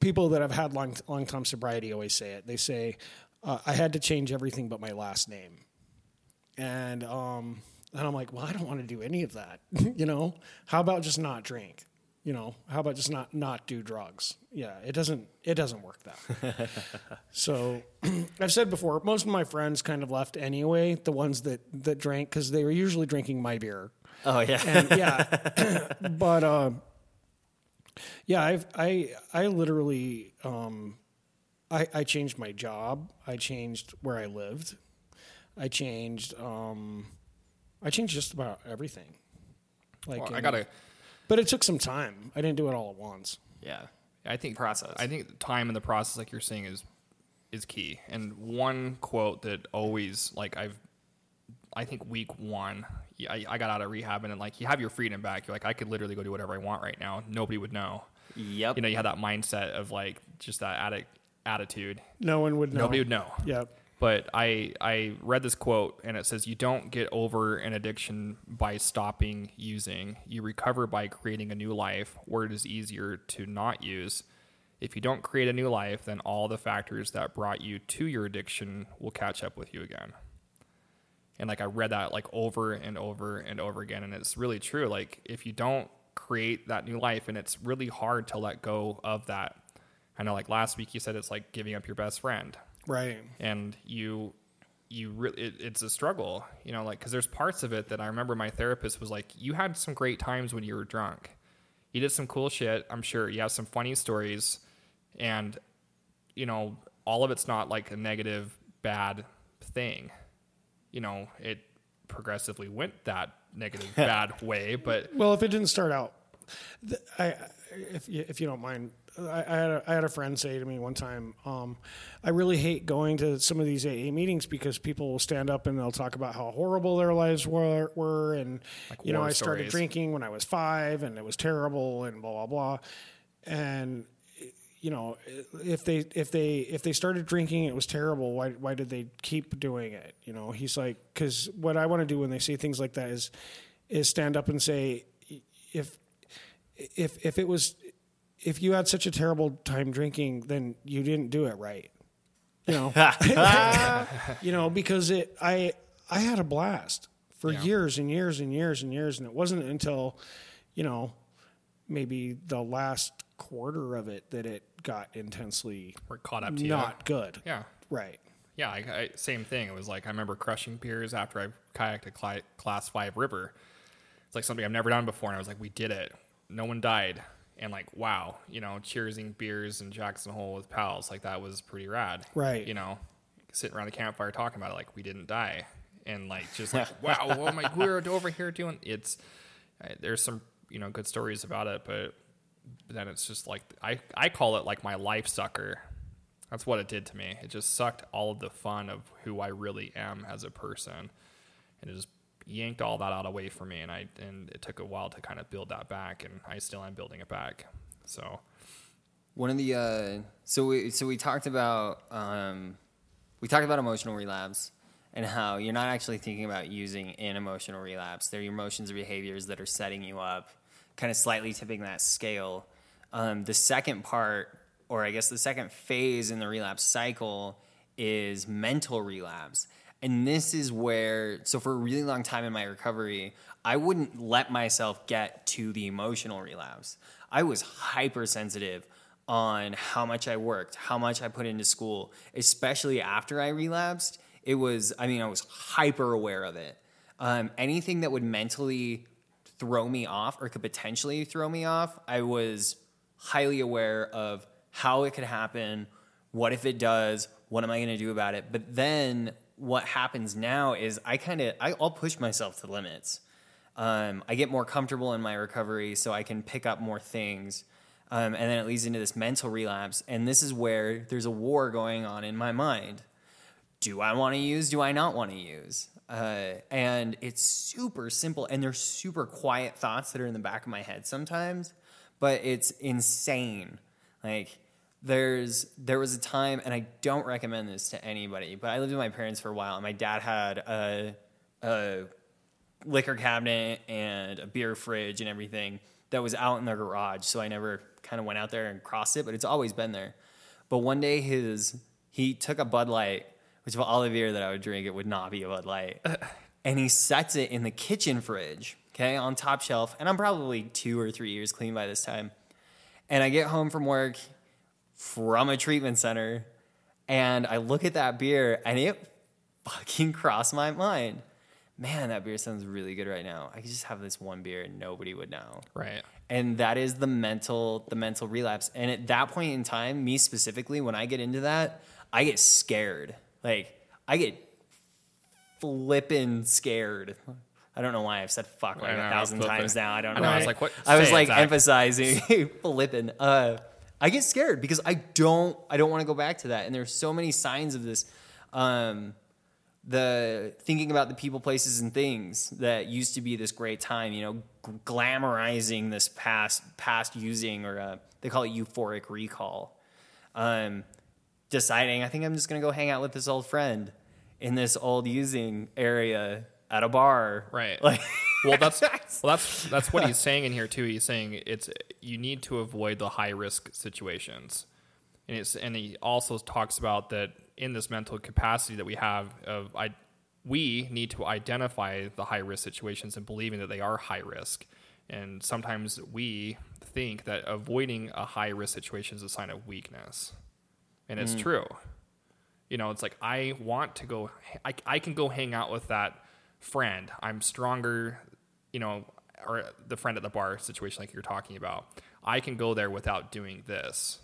people that have had long long time sobriety always say it. They say uh, I had to change everything but my last name, and um, and I'm like, well, I don't want to do any of that. you know, how about just not drink? You know, how about just not not do drugs? Yeah, it doesn't it doesn't work that. so I've said before, most of my friends kind of left anyway. The ones that that drank because they were usually drinking my beer. Oh yeah. And yeah, but uh, yeah, I've I I literally um, I I changed my job. I changed where I lived. I changed um, I changed just about everything. Like Well, I gotta. but it took some time. I didn't do it all at once. yeah. I think Process. I think time in the process, like you're saying, is is key. And one quote that always like I've, I think week one, I, I got out of rehab and then, like you have your freedom back. You're like I could literally go do whatever I want right now. Nobody would know. Yep. You know, you had that mindset of like just that addict attitude. No one would know. Nobody would know. Yep. But I I read this quote and it says you don't get over an addiction by stopping using. You recover by creating a new life where it is easier to not use. If you don't create a new life, then all the factors that brought you to your addiction will catch up with you again. And like I read that like over and over and over again and it's really true. Like if you don't create that new life and it's really hard to let go of that. I know like last week you said it's like giving up your best friend Right. and you you really it, it's a struggle you know like because there's parts of it that i remember my therapist was like you had some great times when you were drunk you did some cool shit i'm sure you have some funny stories and you know all of it's not like a negative bad thing you know it progressively went that negative bad way but Well, if it didn't start out, th- I, if you, if you don't mind, I, I had a, I had a friend say to me one time, um, I really hate going to some of these AA meetings because people will stand up and they'll talk about how horrible their lives were, were and you know war I started stories. drinking when I was five and it was terrible and blah blah blah, and you know if they if they if they started drinking it was terrible why why did they keep doing it? You know he's like cuz what I want to do when they say things like that is is stand up and say if if if it was if you had such a terrible time drinking then you didn't do it right. You know? You know because it I I had a blast for Yeah. years and years and years and years and it wasn't until you know maybe the last quarter of it that it got intensely we're caught up to you not good yeah right Yeah, I, I, same thing. It was like I remember crushing beers after I kayaked a cli- class five river. It's like something I've never done before, and I was like, "We did it! No one died!" And like, wow, you know, cheersing beers in Jackson Hole with pals, like that was pretty rad, Right. You know, sitting around the campfire talking about it, like we didn't die, and like just like, wow, oh my, we're over here doing it's. Uh, there's some you know good stories about it, but then it's just like I I call it like my life sucker That's what it did to me. It just sucked all of the fun of who I really am as a person, and it just yanked all that out away from me. And I and it took a while to kind of build that back, and I still am building it back. So One of the uh, so we so we talked about um, we talked about emotional relapse and how you're not actually thinking about using an emotional relapse. They're your emotions or behaviors that are setting you up, kind of slightly tipping that scale. Um, the second part, or I guess the second phase in the relapse cycle, is mental relapse. And this is where, so for a really long time in my recovery, I wouldn't let myself get to the emotional relapse. I was hypersensitive on how much I worked, how much I put into school, especially after I relapsed. It was, I mean, I was hyper aware of it. Um, anything that would mentally throw me off or could potentially throw me off, I was highly aware of how it could happen. What if it does? What am I going to do about it? But then what happens now is I kind of I'll push myself to limits. Um, I get more comfortable in my recovery, so I can pick up more things, um, and then it leads into this mental relapse. And this is where there's a war going on in my mind. Do I want to use? Do I not want to use? Uh, and it's super simple, and they're super quiet thoughts that are in the back of my head sometimes, but it's insane. Like there's there was a time, and I don't recommend this to anybody, but I lived with my parents for a while, and my dad had a, a liquor cabinet and a beer fridge and everything that was out in their garage. So I never kind of went out there and crossed it, but it's always been there. But one day his he took a Bud Light, which of all the beer that I would drink, it would not be a Bud Light, uh. and he sets it in the kitchen fridge, okay, on top shelf. And I'm probably two or three years clean by this time. And I get home from work from a treatment center, and I look at that beer, and it fucking crossed my mind man, that beer sounds really good right now. I could just have this one beer and nobody would know. right, And that is the mental the mental relapse. And at that point in time, me specifically, when I get into that, I get scared. Like I get flippin' scared. I don't know why I've said fuck like know, a thousand flippin'. times now. I don't I know. know, I was like, what- I was say like emphasizing flippin'. Uh, I get scared because I don't I don't want to go back to that. And there's so many signs of this. Um, the thinking about the people, places, and things that used to be this great time, you know, g- glamorizing this past past using, or uh, they call it euphoric recall. Um, deciding, I think I'm just gonna go hang out with this old friend in this old using area at a bar. right. Like, well, that's well, that's that's what he's saying in here too. He's saying it's you need to avoid the high risk situations, and it's and he also talks about that in this mental capacity that we have of I, we need to identify the high risk situations and believing that they are high risk, and sometimes we think that avoiding a high risk situation is a sign of weakness, and it's mm. true. You know, it's like I want to go. I, I can go hang out with that friend. I'm stronger. You know, or the friend at the bar situation, like you're talking about. I can go there without doing this.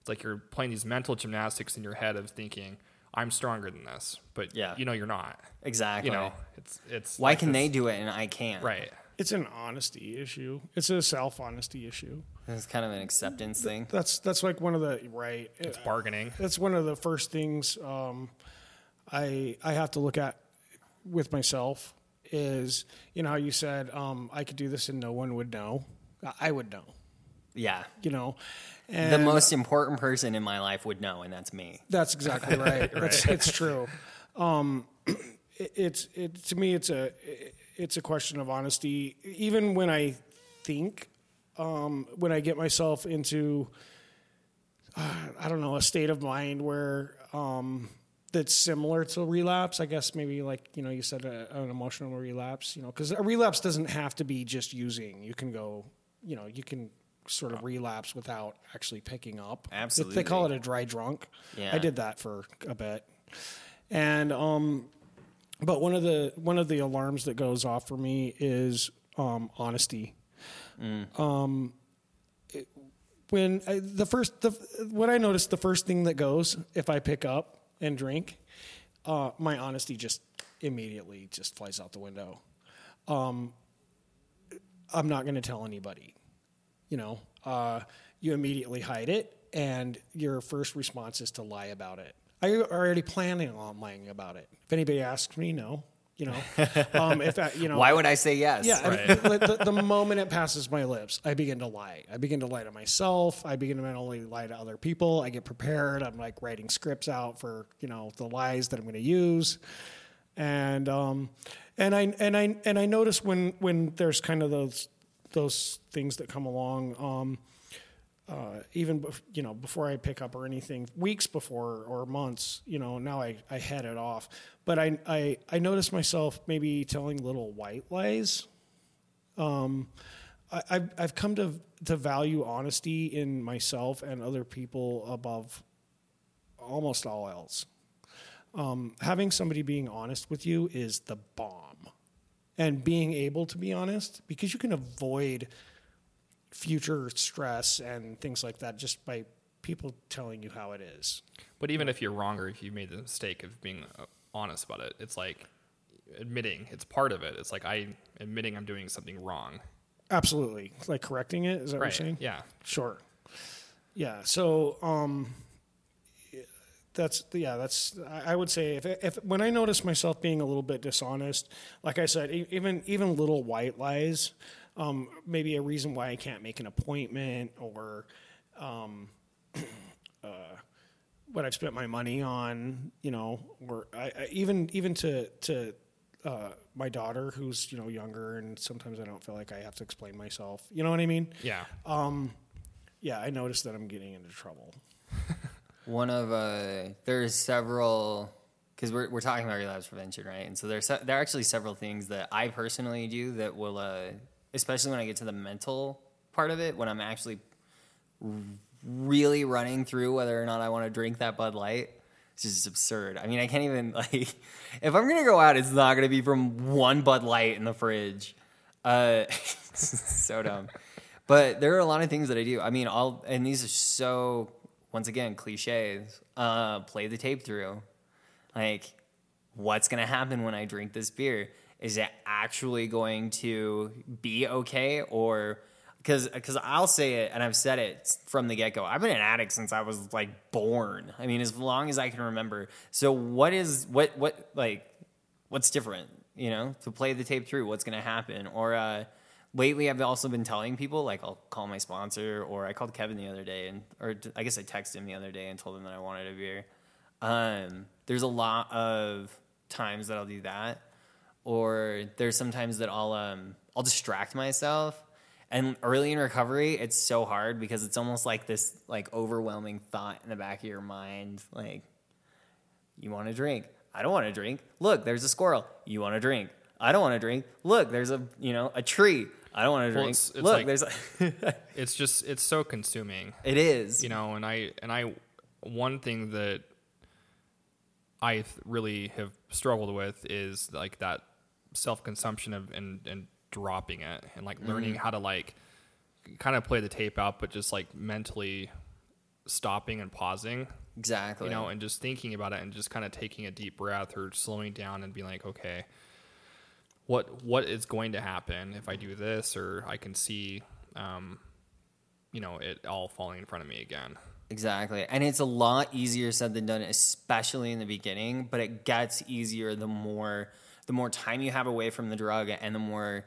It's like you're playing these mental gymnastics in your head of thinking I'm stronger than this, but Yeah. you know you're not. exactly. You know, it's it's why like can this- they do it and I can't? right? It's an honesty issue. It's a self honesty issue. It's kind of an acceptance thing. That's that's like one of the right. It's bargaining. That's one of the first things um, I I have to look at with myself is you know how you said um, I could do this and no one would know. I- I would know. Yeah. You know, and The most important person in my life would know, and that's me. That's exactly right. It's, it's true. Um, it, it's it to me. It's a it's a question of honesty. Even when I think, um, when I get myself into, uh, I don't know, a state of mind where um, that's similar to relapse. I guess maybe like you know you said a, an emotional relapse. You know, because a relapse doesn't have to be just using. You can go. You know, you can sort of relapse without actually picking up. Absolutely, They call it a dry drunk. Yeah. I did that for a bit. And um but one of the one of the alarms that goes off for me is um honesty. Um it- when I, the first the what I noticed the first thing that goes if I pick up and drink uh my honesty just immediately just flies out the window. Um I'm not going to tell anybody you know uh, you immediately hide it and your first response is to lie about it. Are you already planning on lying about it? If anybody asks me, no. You know, um, if I, you know, Why would I say yes? yeah, I mean, the, the, the moment it passes my lips, I begin to lie. I begin to lie to myself. I begin to mentally lie to other people. I get prepared. I'm like writing scripts out for you know the lies that I'm going to use, and um, and I and I and I notice when when there's kind of those those things that come along. Um, uh, even bef- you know before I pick up or anything, weeks before or months, you know, now I, I head it off. But I, I I notice myself maybe telling little white lies. Um, I, I've I've come to to value honesty in myself and other people above almost all else. Um, having somebody being honest with you is the bomb, and being able to be honest because you can avoid future stress and things like that just by people telling you how it is. But even if you're wrong or if you made the mistake of being uh, honest about it, it's like admitting it's part of it. It's like I admitting I'm doing something wrong. Absolutely. Like correcting it, is that what you're saying? Yeah. Sure. Yeah. So, um, that's yeah. That's I would say if if when I notice myself being a little bit dishonest, like I said, even even little white lies, um, maybe a reason why I can't make an appointment or, um, uh, what I've spent my money on, you know, or I, I even even to to uh, my daughter who's you know younger and sometimes I don't feel like I have to explain myself. You know what I mean? Yeah. Yeah, I noticed that I'm getting into trouble. One of uh, there's several because we're we're talking about relapse prevention, right? And so there's se- there are actually several things that I personally do that will, uh, especially when I get to the mental part of it, when I'm actually really running through whether or not I want to drink that Bud Light. It's just absurd. I mean, I can't even like if I'm gonna go out, it's not gonna be from one Bud Light in the fridge. Uh, so dumb. But there are a lot of things that I do. I mean, all and these are so once again cliches. Uh, play the tape through. Like, what's gonna happen when I drink this beer? Is it actually going to be okay, or because because I'll say it and I've said it from the get go. I've been an addict since I was like born. I mean, as long as I can remember. So what is what what like what's different? You know, to play the tape through. What's gonna happen? Or uh, lately, I've also been telling people like I'll call my sponsor, or I called Kevin the other day, and or I guess I texted him the other day and told him that I wanted a beer. Um, there's a lot of times that I'll do that, or there's sometimes that I'll um I'll distract myself. And early in recovery, it's so hard because it's almost like this like overwhelming thought in the back of your mind, like you want to drink. I don't want to drink. Look, there's a squirrel. You want to drink. I don't want to drink. Look, there's a you know a tree. I don't want to Well, drink. it's- it's Look, like- there's a It's just it's so consuming. it is. you know and i and i one thing that i really have struggled with is like that self-consumption of and and dropping it and like learning how to like kind of play the tape out but just like mentally stopping and pausing exactly. you know and just thinking about it and just kind of taking a deep breath or slowing down and being like okay what what is going to happen if i do this or i can see um you know it all falling in front of me again Exactly. And it's a lot easier said than done, especially in the beginning, but it gets easier the more the more time you have away from the drug and the more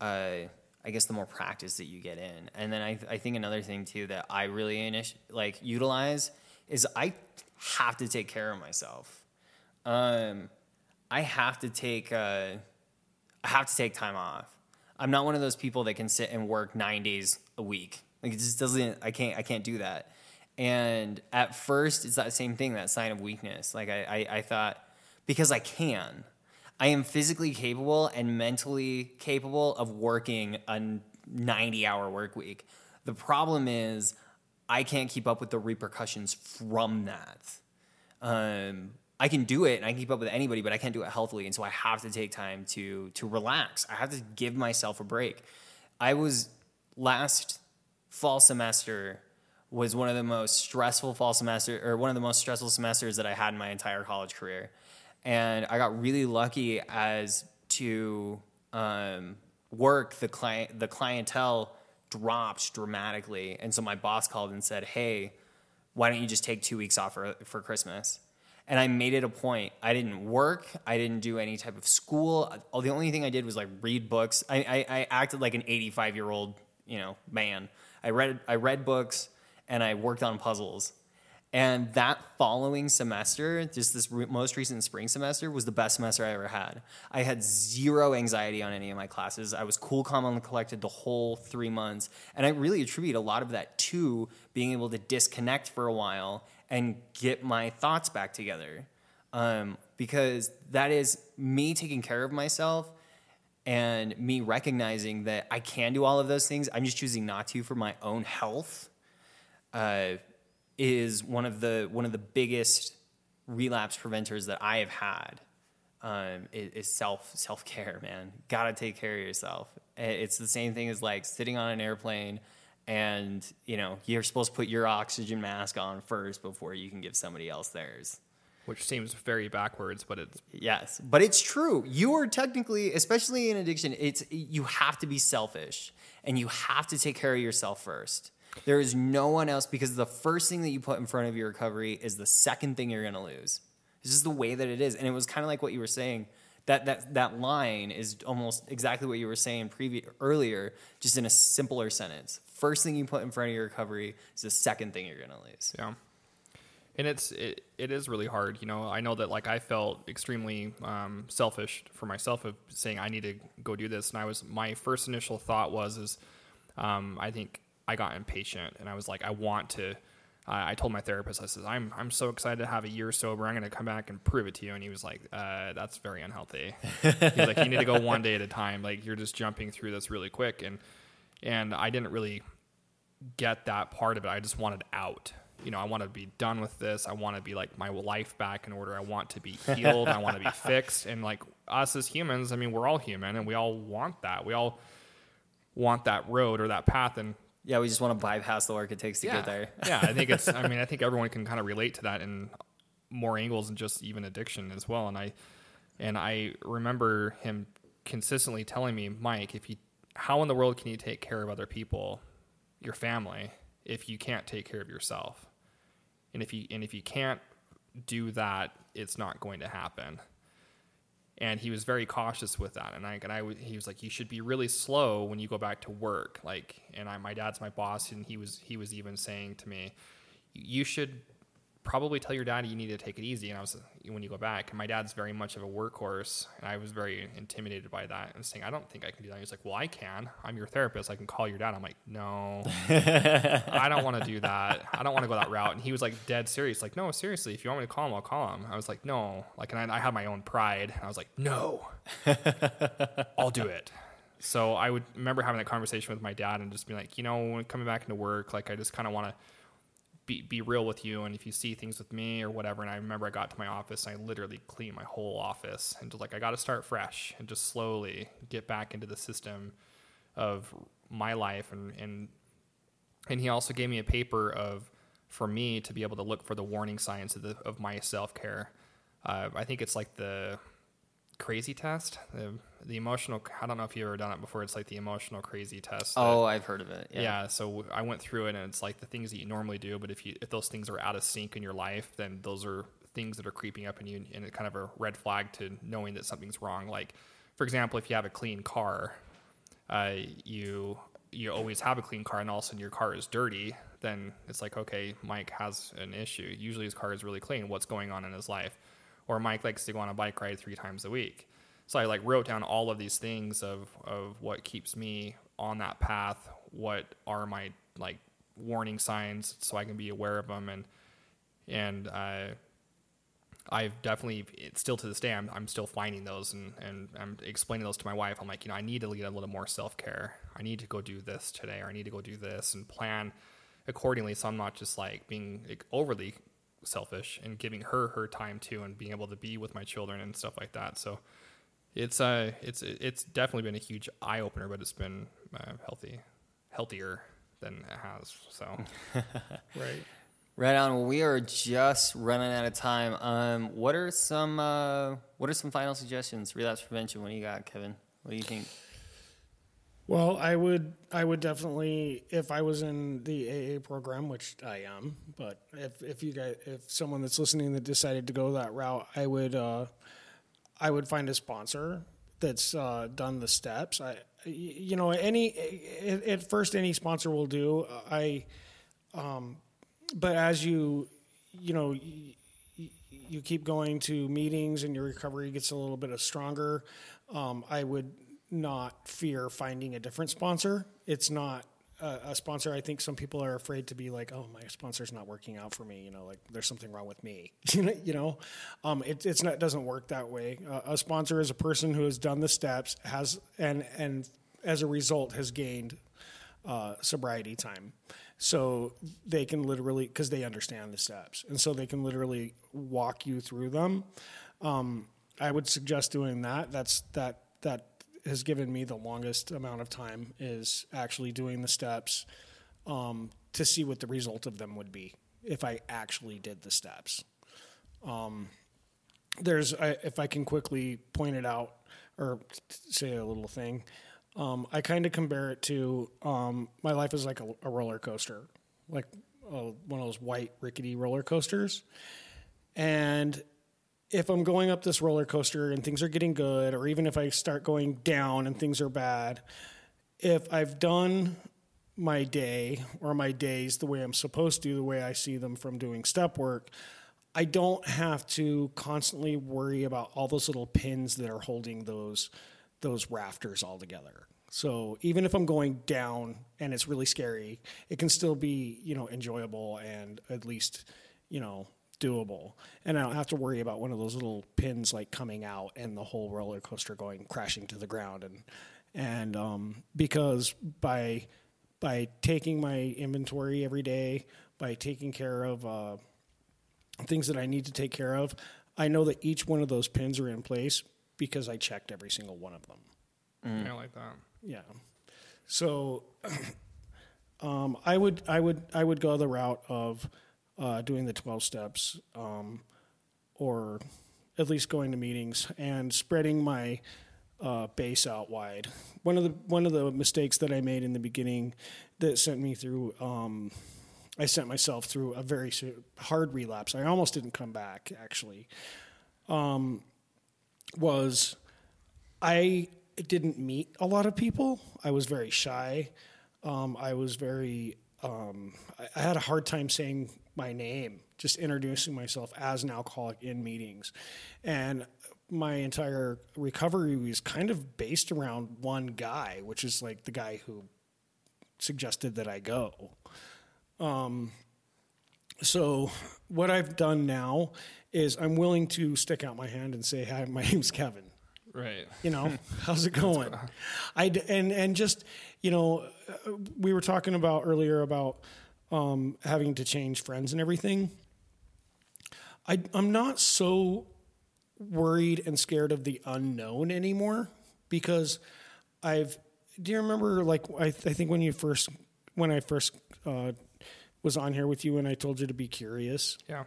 uh, I guess the more practice that you get in. And then I, I think another thing too that I really init- like utilize is I have to take care of myself. Um, I have to take uh, I have to take time off. I'm not one of those people that can sit and work nine days a week. Like it just doesn't. I can't. I can't do that. And at first, it's that same thing, that sign of weakness. Like I, I, I thought, because I can, I am physically capable and mentally capable of working a 90 hour work week. The problem is, I can't keep up with the repercussions from that um, I can do it and I can keep up with anybody, but I can't do it healthily. And so I have to take time to to relax. I have to give myself a break. I was last fall semester was one of the most stressful fall semester or one of the most stressful semesters that I had in my entire college career. And I got really lucky as to um, work the client the clientele dropped dramatically. And so my boss called and said, Hey, why don't you just take two weeks off for, for Christmas? And I made it a point. I didn't work. I didn't do any type of school. All the only thing I did was like read books. I, I, I acted like an 85 year old, you know, man. I read I read books and I worked on puzzles. And that following semester, just this re- most recent spring semester, was the best semester I ever had. I had zero anxiety on any of my classes. I was cool, calm, and collected the whole three months. And I really attribute a lot of that to being able to disconnect for a while and get my thoughts back together. Um, because that is me taking care of myself and me recognizing that I can do all of those things. I'm just choosing not to for my own health. Uh, is one of the one of the biggest relapse preventers that I have had. Um, is, is self self care, man. Gotta take care of yourself. It's the same thing as like sitting on an airplane, and you know you're supposed to put your oxygen mask on first before you can give somebody else theirs. Which seems very backwards, but it's yes, but it's true. You are technically, especially in addiction, it's you have to be selfish and you have to take care of yourself first. There is no one else because the first thing that you put in front of your recovery is the second thing you're going to lose. It's just the way that it is. And it was kind of like what you were saying. That, that, that line is almost exactly what you were saying previ- earlier, just in a simpler sentence. First thing you put in front of your recovery is the second thing you're going to lose. Yeah. And it's it, it is really hard, you know. I know that like I felt extremely um, selfish for myself of saying I need to go do this, and I was my first initial thought was is um, I think I got impatient and I was like, I want to. I told my therapist, I said, I'm, I'm so excited to have a year sober. I'm going to come back and prove it to you. And he was like, uh, that's very unhealthy. He's like, you need to go one day at a time. Like you're just jumping through this really quick. And, and I didn't really get that part of it. I just wanted out. You know, I want to be done with this. I want to be like my life back in order. I want to be healed. I want to be fixed. And like us as humans, I mean, we're all human and we all want that. We all want that road or that path. And yeah, we just want to bypass the work it takes to yeah. get there. yeah, I think it's. I mean, I think everyone can kind of relate to that in more angles than just even addiction as well. And I, and I remember him consistently telling me, Mike, if you, how in the world can you take care of other people, your family, if you can't take care of yourself? And if you and if you can't do that, it's not going to happen and he was very cautious with that. And I and I he was like you should be really slow when you go back to work. Like and I my dad's my boss and he was he was even saying to me you should probably tell your dad you need to take it easy. And I was when you go back, and my dad's very much of a workhorse, and I was very intimidated by that and saying, I don't think I can do that. He's like, Well, I can. I'm your therapist. I can call your dad. I'm like, No, I don't want to do that. I don't want to go that route. And he was like dead serious, like, No, seriously, if you want me to call him, I'll call him. I was like, No, like, and I, I had my own pride. I was like, No, I'll do it. So I would remember having that conversation with my dad and just being like, you know, when coming back into work, like I just kind of want to be, be real with you and if you see things with me or whatever and i remember i got to my office and i literally cleaned my whole office and just like i got to start fresh and just slowly get back into the system of my life and and and he also gave me a paper of for me to be able to look for the warning signs of, the, of my self-care. Uh, i think it's like the crazy test. The, the emotional i don't know if you've ever done it before. It's like the emotional crazy test oh i've heard of it. Yeah. yeah. so i went through it and it's like the things that you normally do but if you if those things are out of sync in your life then those are things that are creeping up in you and it's kind of a red flag to knowing that something's wrong. Like for example if you have a clean car uh, you you always have a clean car and all of a sudden your car is dirty then it's like okay mike has an issue. Usually his car is really clean. What's going on in his life or Mike likes to go on a bike ride three times a week. So I like wrote down all of these things of of what keeps me on that path. What are my like warning signs so I can be aware of them and and uh, I've definitely it's still to this day I'm, I'm still finding those and, and I'm explaining those to my wife. I'm like, you know, I need to lead a little more self care. I need to go do this today or I need to go do this and plan accordingly so I'm not just like being like, overly selfish and giving her her time too and being able to be with my children and stuff like that. So it's uh it's it's definitely been a huge eye opener but it's been uh, healthy healthier than it has so. Right. Right on. Well we are just running out of time. Um what are some uh what are some final suggestions relapse prevention? What do you got kevin? What do you think Well, I would, I would definitely, if I was in the AA program, which I am, but if if you guys, if someone that's listening that decided to go that route, I would, uh, I would find a sponsor that's uh, done the steps. I, you know, any at, first any sponsor will do. I, um, but as you, you know. You keep going to meetings and your recovery gets a little bit stronger. Um, I would not fear finding a different sponsor. It's not a, a sponsor. I think some people are afraid to be like, "Oh, my sponsor's not working out for me." You know, like there's something wrong with me. you know, um, it, it's not doesn't work that way. Uh, a sponsor is a person who has done the steps, has and and as a result has gained uh, sobriety time. So they can literally, because they understand the steps, and so they can literally walk you through them. Um, I would suggest doing that. That's that that has given me the longest amount of time is actually doing the steps um, to see what the result of them would be if I actually did the steps. Um, there's, I, if I can quickly point it out or say a little thing, um, I kind of compare it to um, my life is like a, a roller coaster, like uh, one of those white rickety roller coasters. And if I'm going up this roller coaster and things are getting good, or even if I start going down and things are bad, if I've done my day or my days the way I'm supposed to, the way I see them from doing step work, I don't have to constantly worry about all those little pins that are holding those those rafters all together. So even if I'm going down and it's really scary, it can still be, you know, enjoyable and at least, you know, doable. And I don't have to worry about one of those little pins like coming out and the whole roller coaster going crashing to the ground and and um, because by by taking my inventory every day, by taking care of uh, things that I need to take care of, I know that each one of those pins are in place because I checked every single one of them. Yeah, I like that. Yeah. So um, I would I would I would go the route of uh, doing the twelve steps, um, or at least going to meetings and spreading my uh, base out wide. One of the one of the mistakes that I made in the beginning that sent me through. Um, I sent myself through a very hard relapse. I almost didn't come back. Actually, um, was I didn't meet a lot of people. I was very shy. Um, I was very. Um, I, I had a hard time saying my name, just introducing myself as an alcoholic in meetings, and my entire recovery was kind of based around one guy, which is like the guy who suggested that I go. Um, so what I've done now is I'm willing to stick out my hand and say, "Hi, my name's Kevin." Right. you know how's it going I and and just you know we were talking about earlier about um, having to change friends and everything I, i'm not so worried and scared of the unknown anymore because i've do you remember like i, I think when you first when i first uh, was on here with you and i told you to be curious Yeah.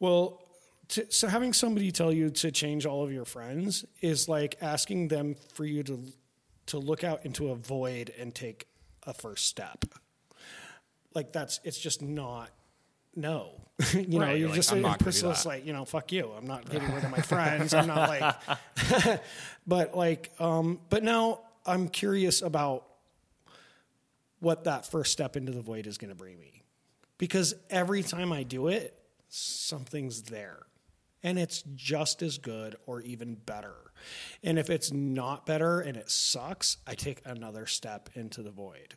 well, to, so having somebody tell you to change all of your friends is like asking them for you to to look out into a void and take a first step. Like that's it's just not no. you know, you're you're just I'm a not gonna do merciless that. like, you know, fuck you. I'm not getting rid of my friends. I'm not like but like um but now I'm curious about what that first step into the void is going to bring me. Because every time I do it, something's there. And it's just as good or even better. And if it's not better and it sucks, I take another step into the void.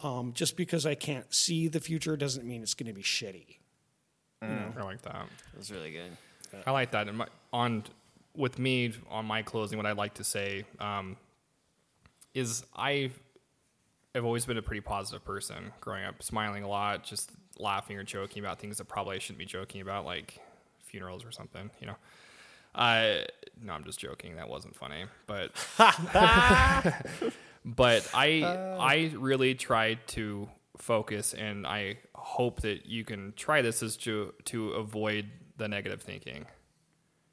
Um, just because I can't see the future doesn't mean it's going to be shitty. I like that. That's really good. I like that. And my, on with me on my closing, what I like to say um, is I have always been a pretty positive person growing up, smiling a lot, just laughing or joking about things that probably I shouldn't be joking about, like funerals or something. You know. Uh, no, I'm just joking. That wasn't funny, but but I I really tried to focus, and I hope that you can try this is to to avoid the negative thinking.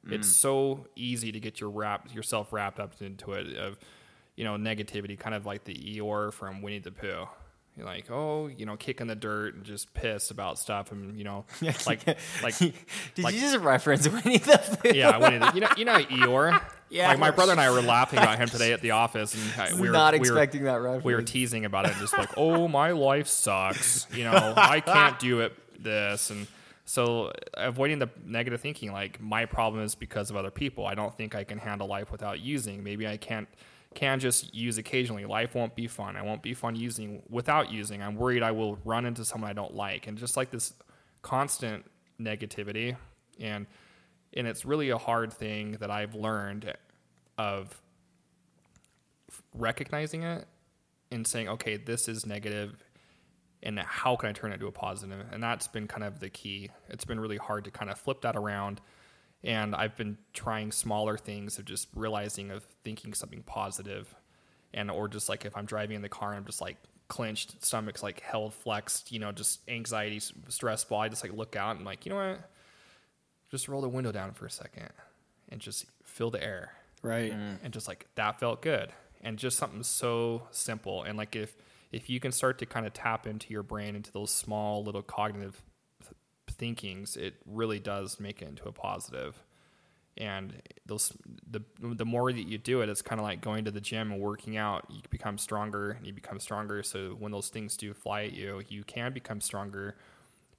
It's so easy to get your wrap yourself wrapped up into it of you know, negativity, kind of like the Eeyore from Winnie the Pooh. You're like, oh, you know, kick in the dirt and just piss about stuff, and you know, like, like, Did like- you just reference Winnie the Pooh? yeah, Winnie the, you know, you know Eeyore. Yeah. Like my brother and I were laughing about him today at the office, and uh, I- we were Not we were- expecting that reference. we were teasing about it, just like, oh, my life sucks. You know, I can't do it. This and so uh, avoiding the negative thinking, like my problem is because of other people. I don't think I can handle life without using. Maybe I can't can just use occasionally. Life won't be fun. I won't be fun using without using. I'm worried I will run into someone I don't like, and just like this constant negativity, and and it's really a hard thing that I've learned of recognizing it and saying, okay, this is negative, and how can I turn it to a positive? And that's been kind of the key. It's been really hard to kind of flip that around. And I've been trying smaller things of just realizing of thinking something positive, and or just like if I'm driving in the car and I'm just like clenched, stomach's like held, flexed, you know, just anxiety, stress stressful. I just like look out and like, you know what? Just roll the window down for a second and just feel the air Right. Mm-hmm. and just like that felt good and just something so simple and like if if you can start to kind of tap into your brain into those small little cognitive th- thinkings it really does make it into a positive. and those the the more that you do it it's kind of like going to the gym and working out you become stronger and you become stronger so when those things do fly at you you can become stronger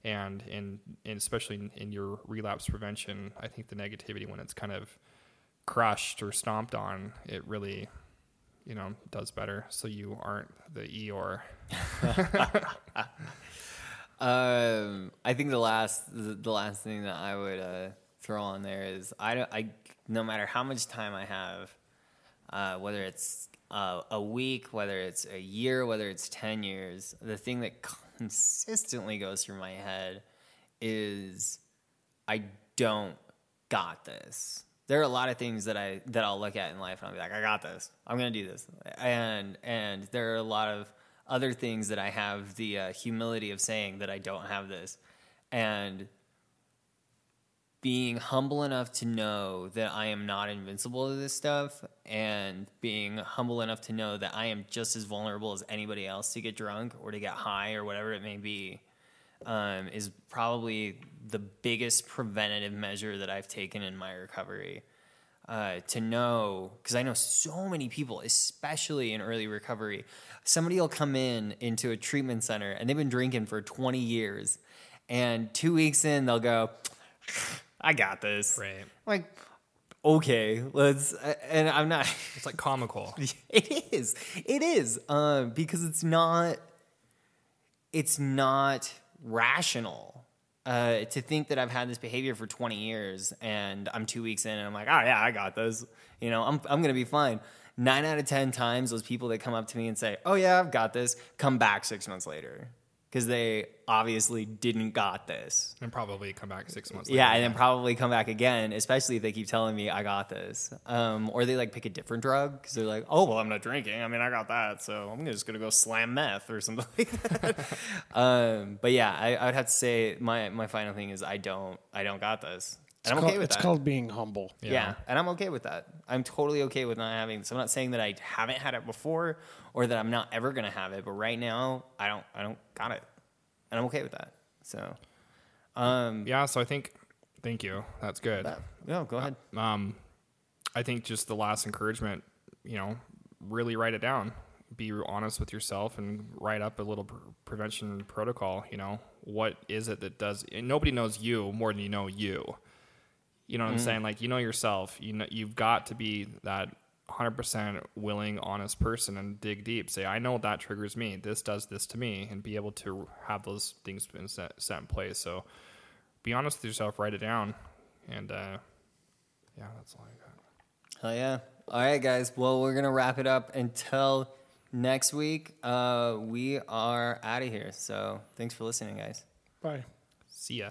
and in and especially in, in your relapse prevention i think the negativity when it's kind of crushed or stomped on, it really, you know, does better. So you aren't the Eeyore. Um, I think the last the, last thing that I would uh, throw on there is I don't I no matter how much time I have, uh, whether it's uh, a week, whether it's a year, whether it's ten years, the thing that consistently goes through my head is I don't got this. There are a lot of things that I that I'll look at in life and I'll be like, I got this. I'm gonna do this. And and there are a lot of other things that I have the uh, humility of saying that I don't have this. And being humble enough to know that I am not invincible to this stuff and being humble enough to know that I am just as vulnerable as anybody else to get drunk or to get high or whatever it may be um, is probably the biggest preventative measure that I've taken in my recovery. Uh, to know, because I know so many people, especially in early recovery, somebody will come in into a treatment center and they've been drinking for 20 years. And two weeks in, they'll go, I got this. Right. I'm like, okay, let's, and I'm not. It's like comical. It is. It is. Um, because it's not. It's not rational. Uh, to think that I've had this behavior for 20 years and I'm two weeks in and I'm like, oh yeah, I got this. You know, I'm I'm gonna be fine. Nine out of ten times, those people that come up to me and say, "Oh yeah, I've got this," come back six months later because they obviously didn't got this. and probably come back six months Yeah, and then probably come back again, especially if they keep telling me I got this. Um, or they like pick a different drug because they're like, oh, well, I'm not drinking. I mean, I got that, so I'm just gonna go slam meth or something like that. um, but yeah, I, I would have to say my my final thing is I don't I don't got this, and I'm It's okay called- with it's that. called being humble. yeah. and I'm okay with that. I'm totally okay with not having this. I'm not saying that I haven't had it before or that I'm not ever gonna have it, but right now I don't I don't got it, and I'm okay with that. So, um, Yeah. So I think, thank you. That's good. that, yeah, go ahead. Um, I think just the last encouragement, you know, really write it down. Be honest with yourself and write up a little pre- prevention protocol. You know, what is it that does? And nobody knows you more than you know you. You know what I'm saying? Like you know yourself. You know you've got to be that 100% willing, honest person and dig deep. Say, I know that triggers me. This does this to me, and be able to have those things been set, set in place. So, be honest with yourself. Write it down, and uh, yeah, that's all I got. Hell yeah. All right, guys. Well, we're going to wrap it up until next week. Uh, we are out of here. So thanks for listening, guys. Bye. See ya.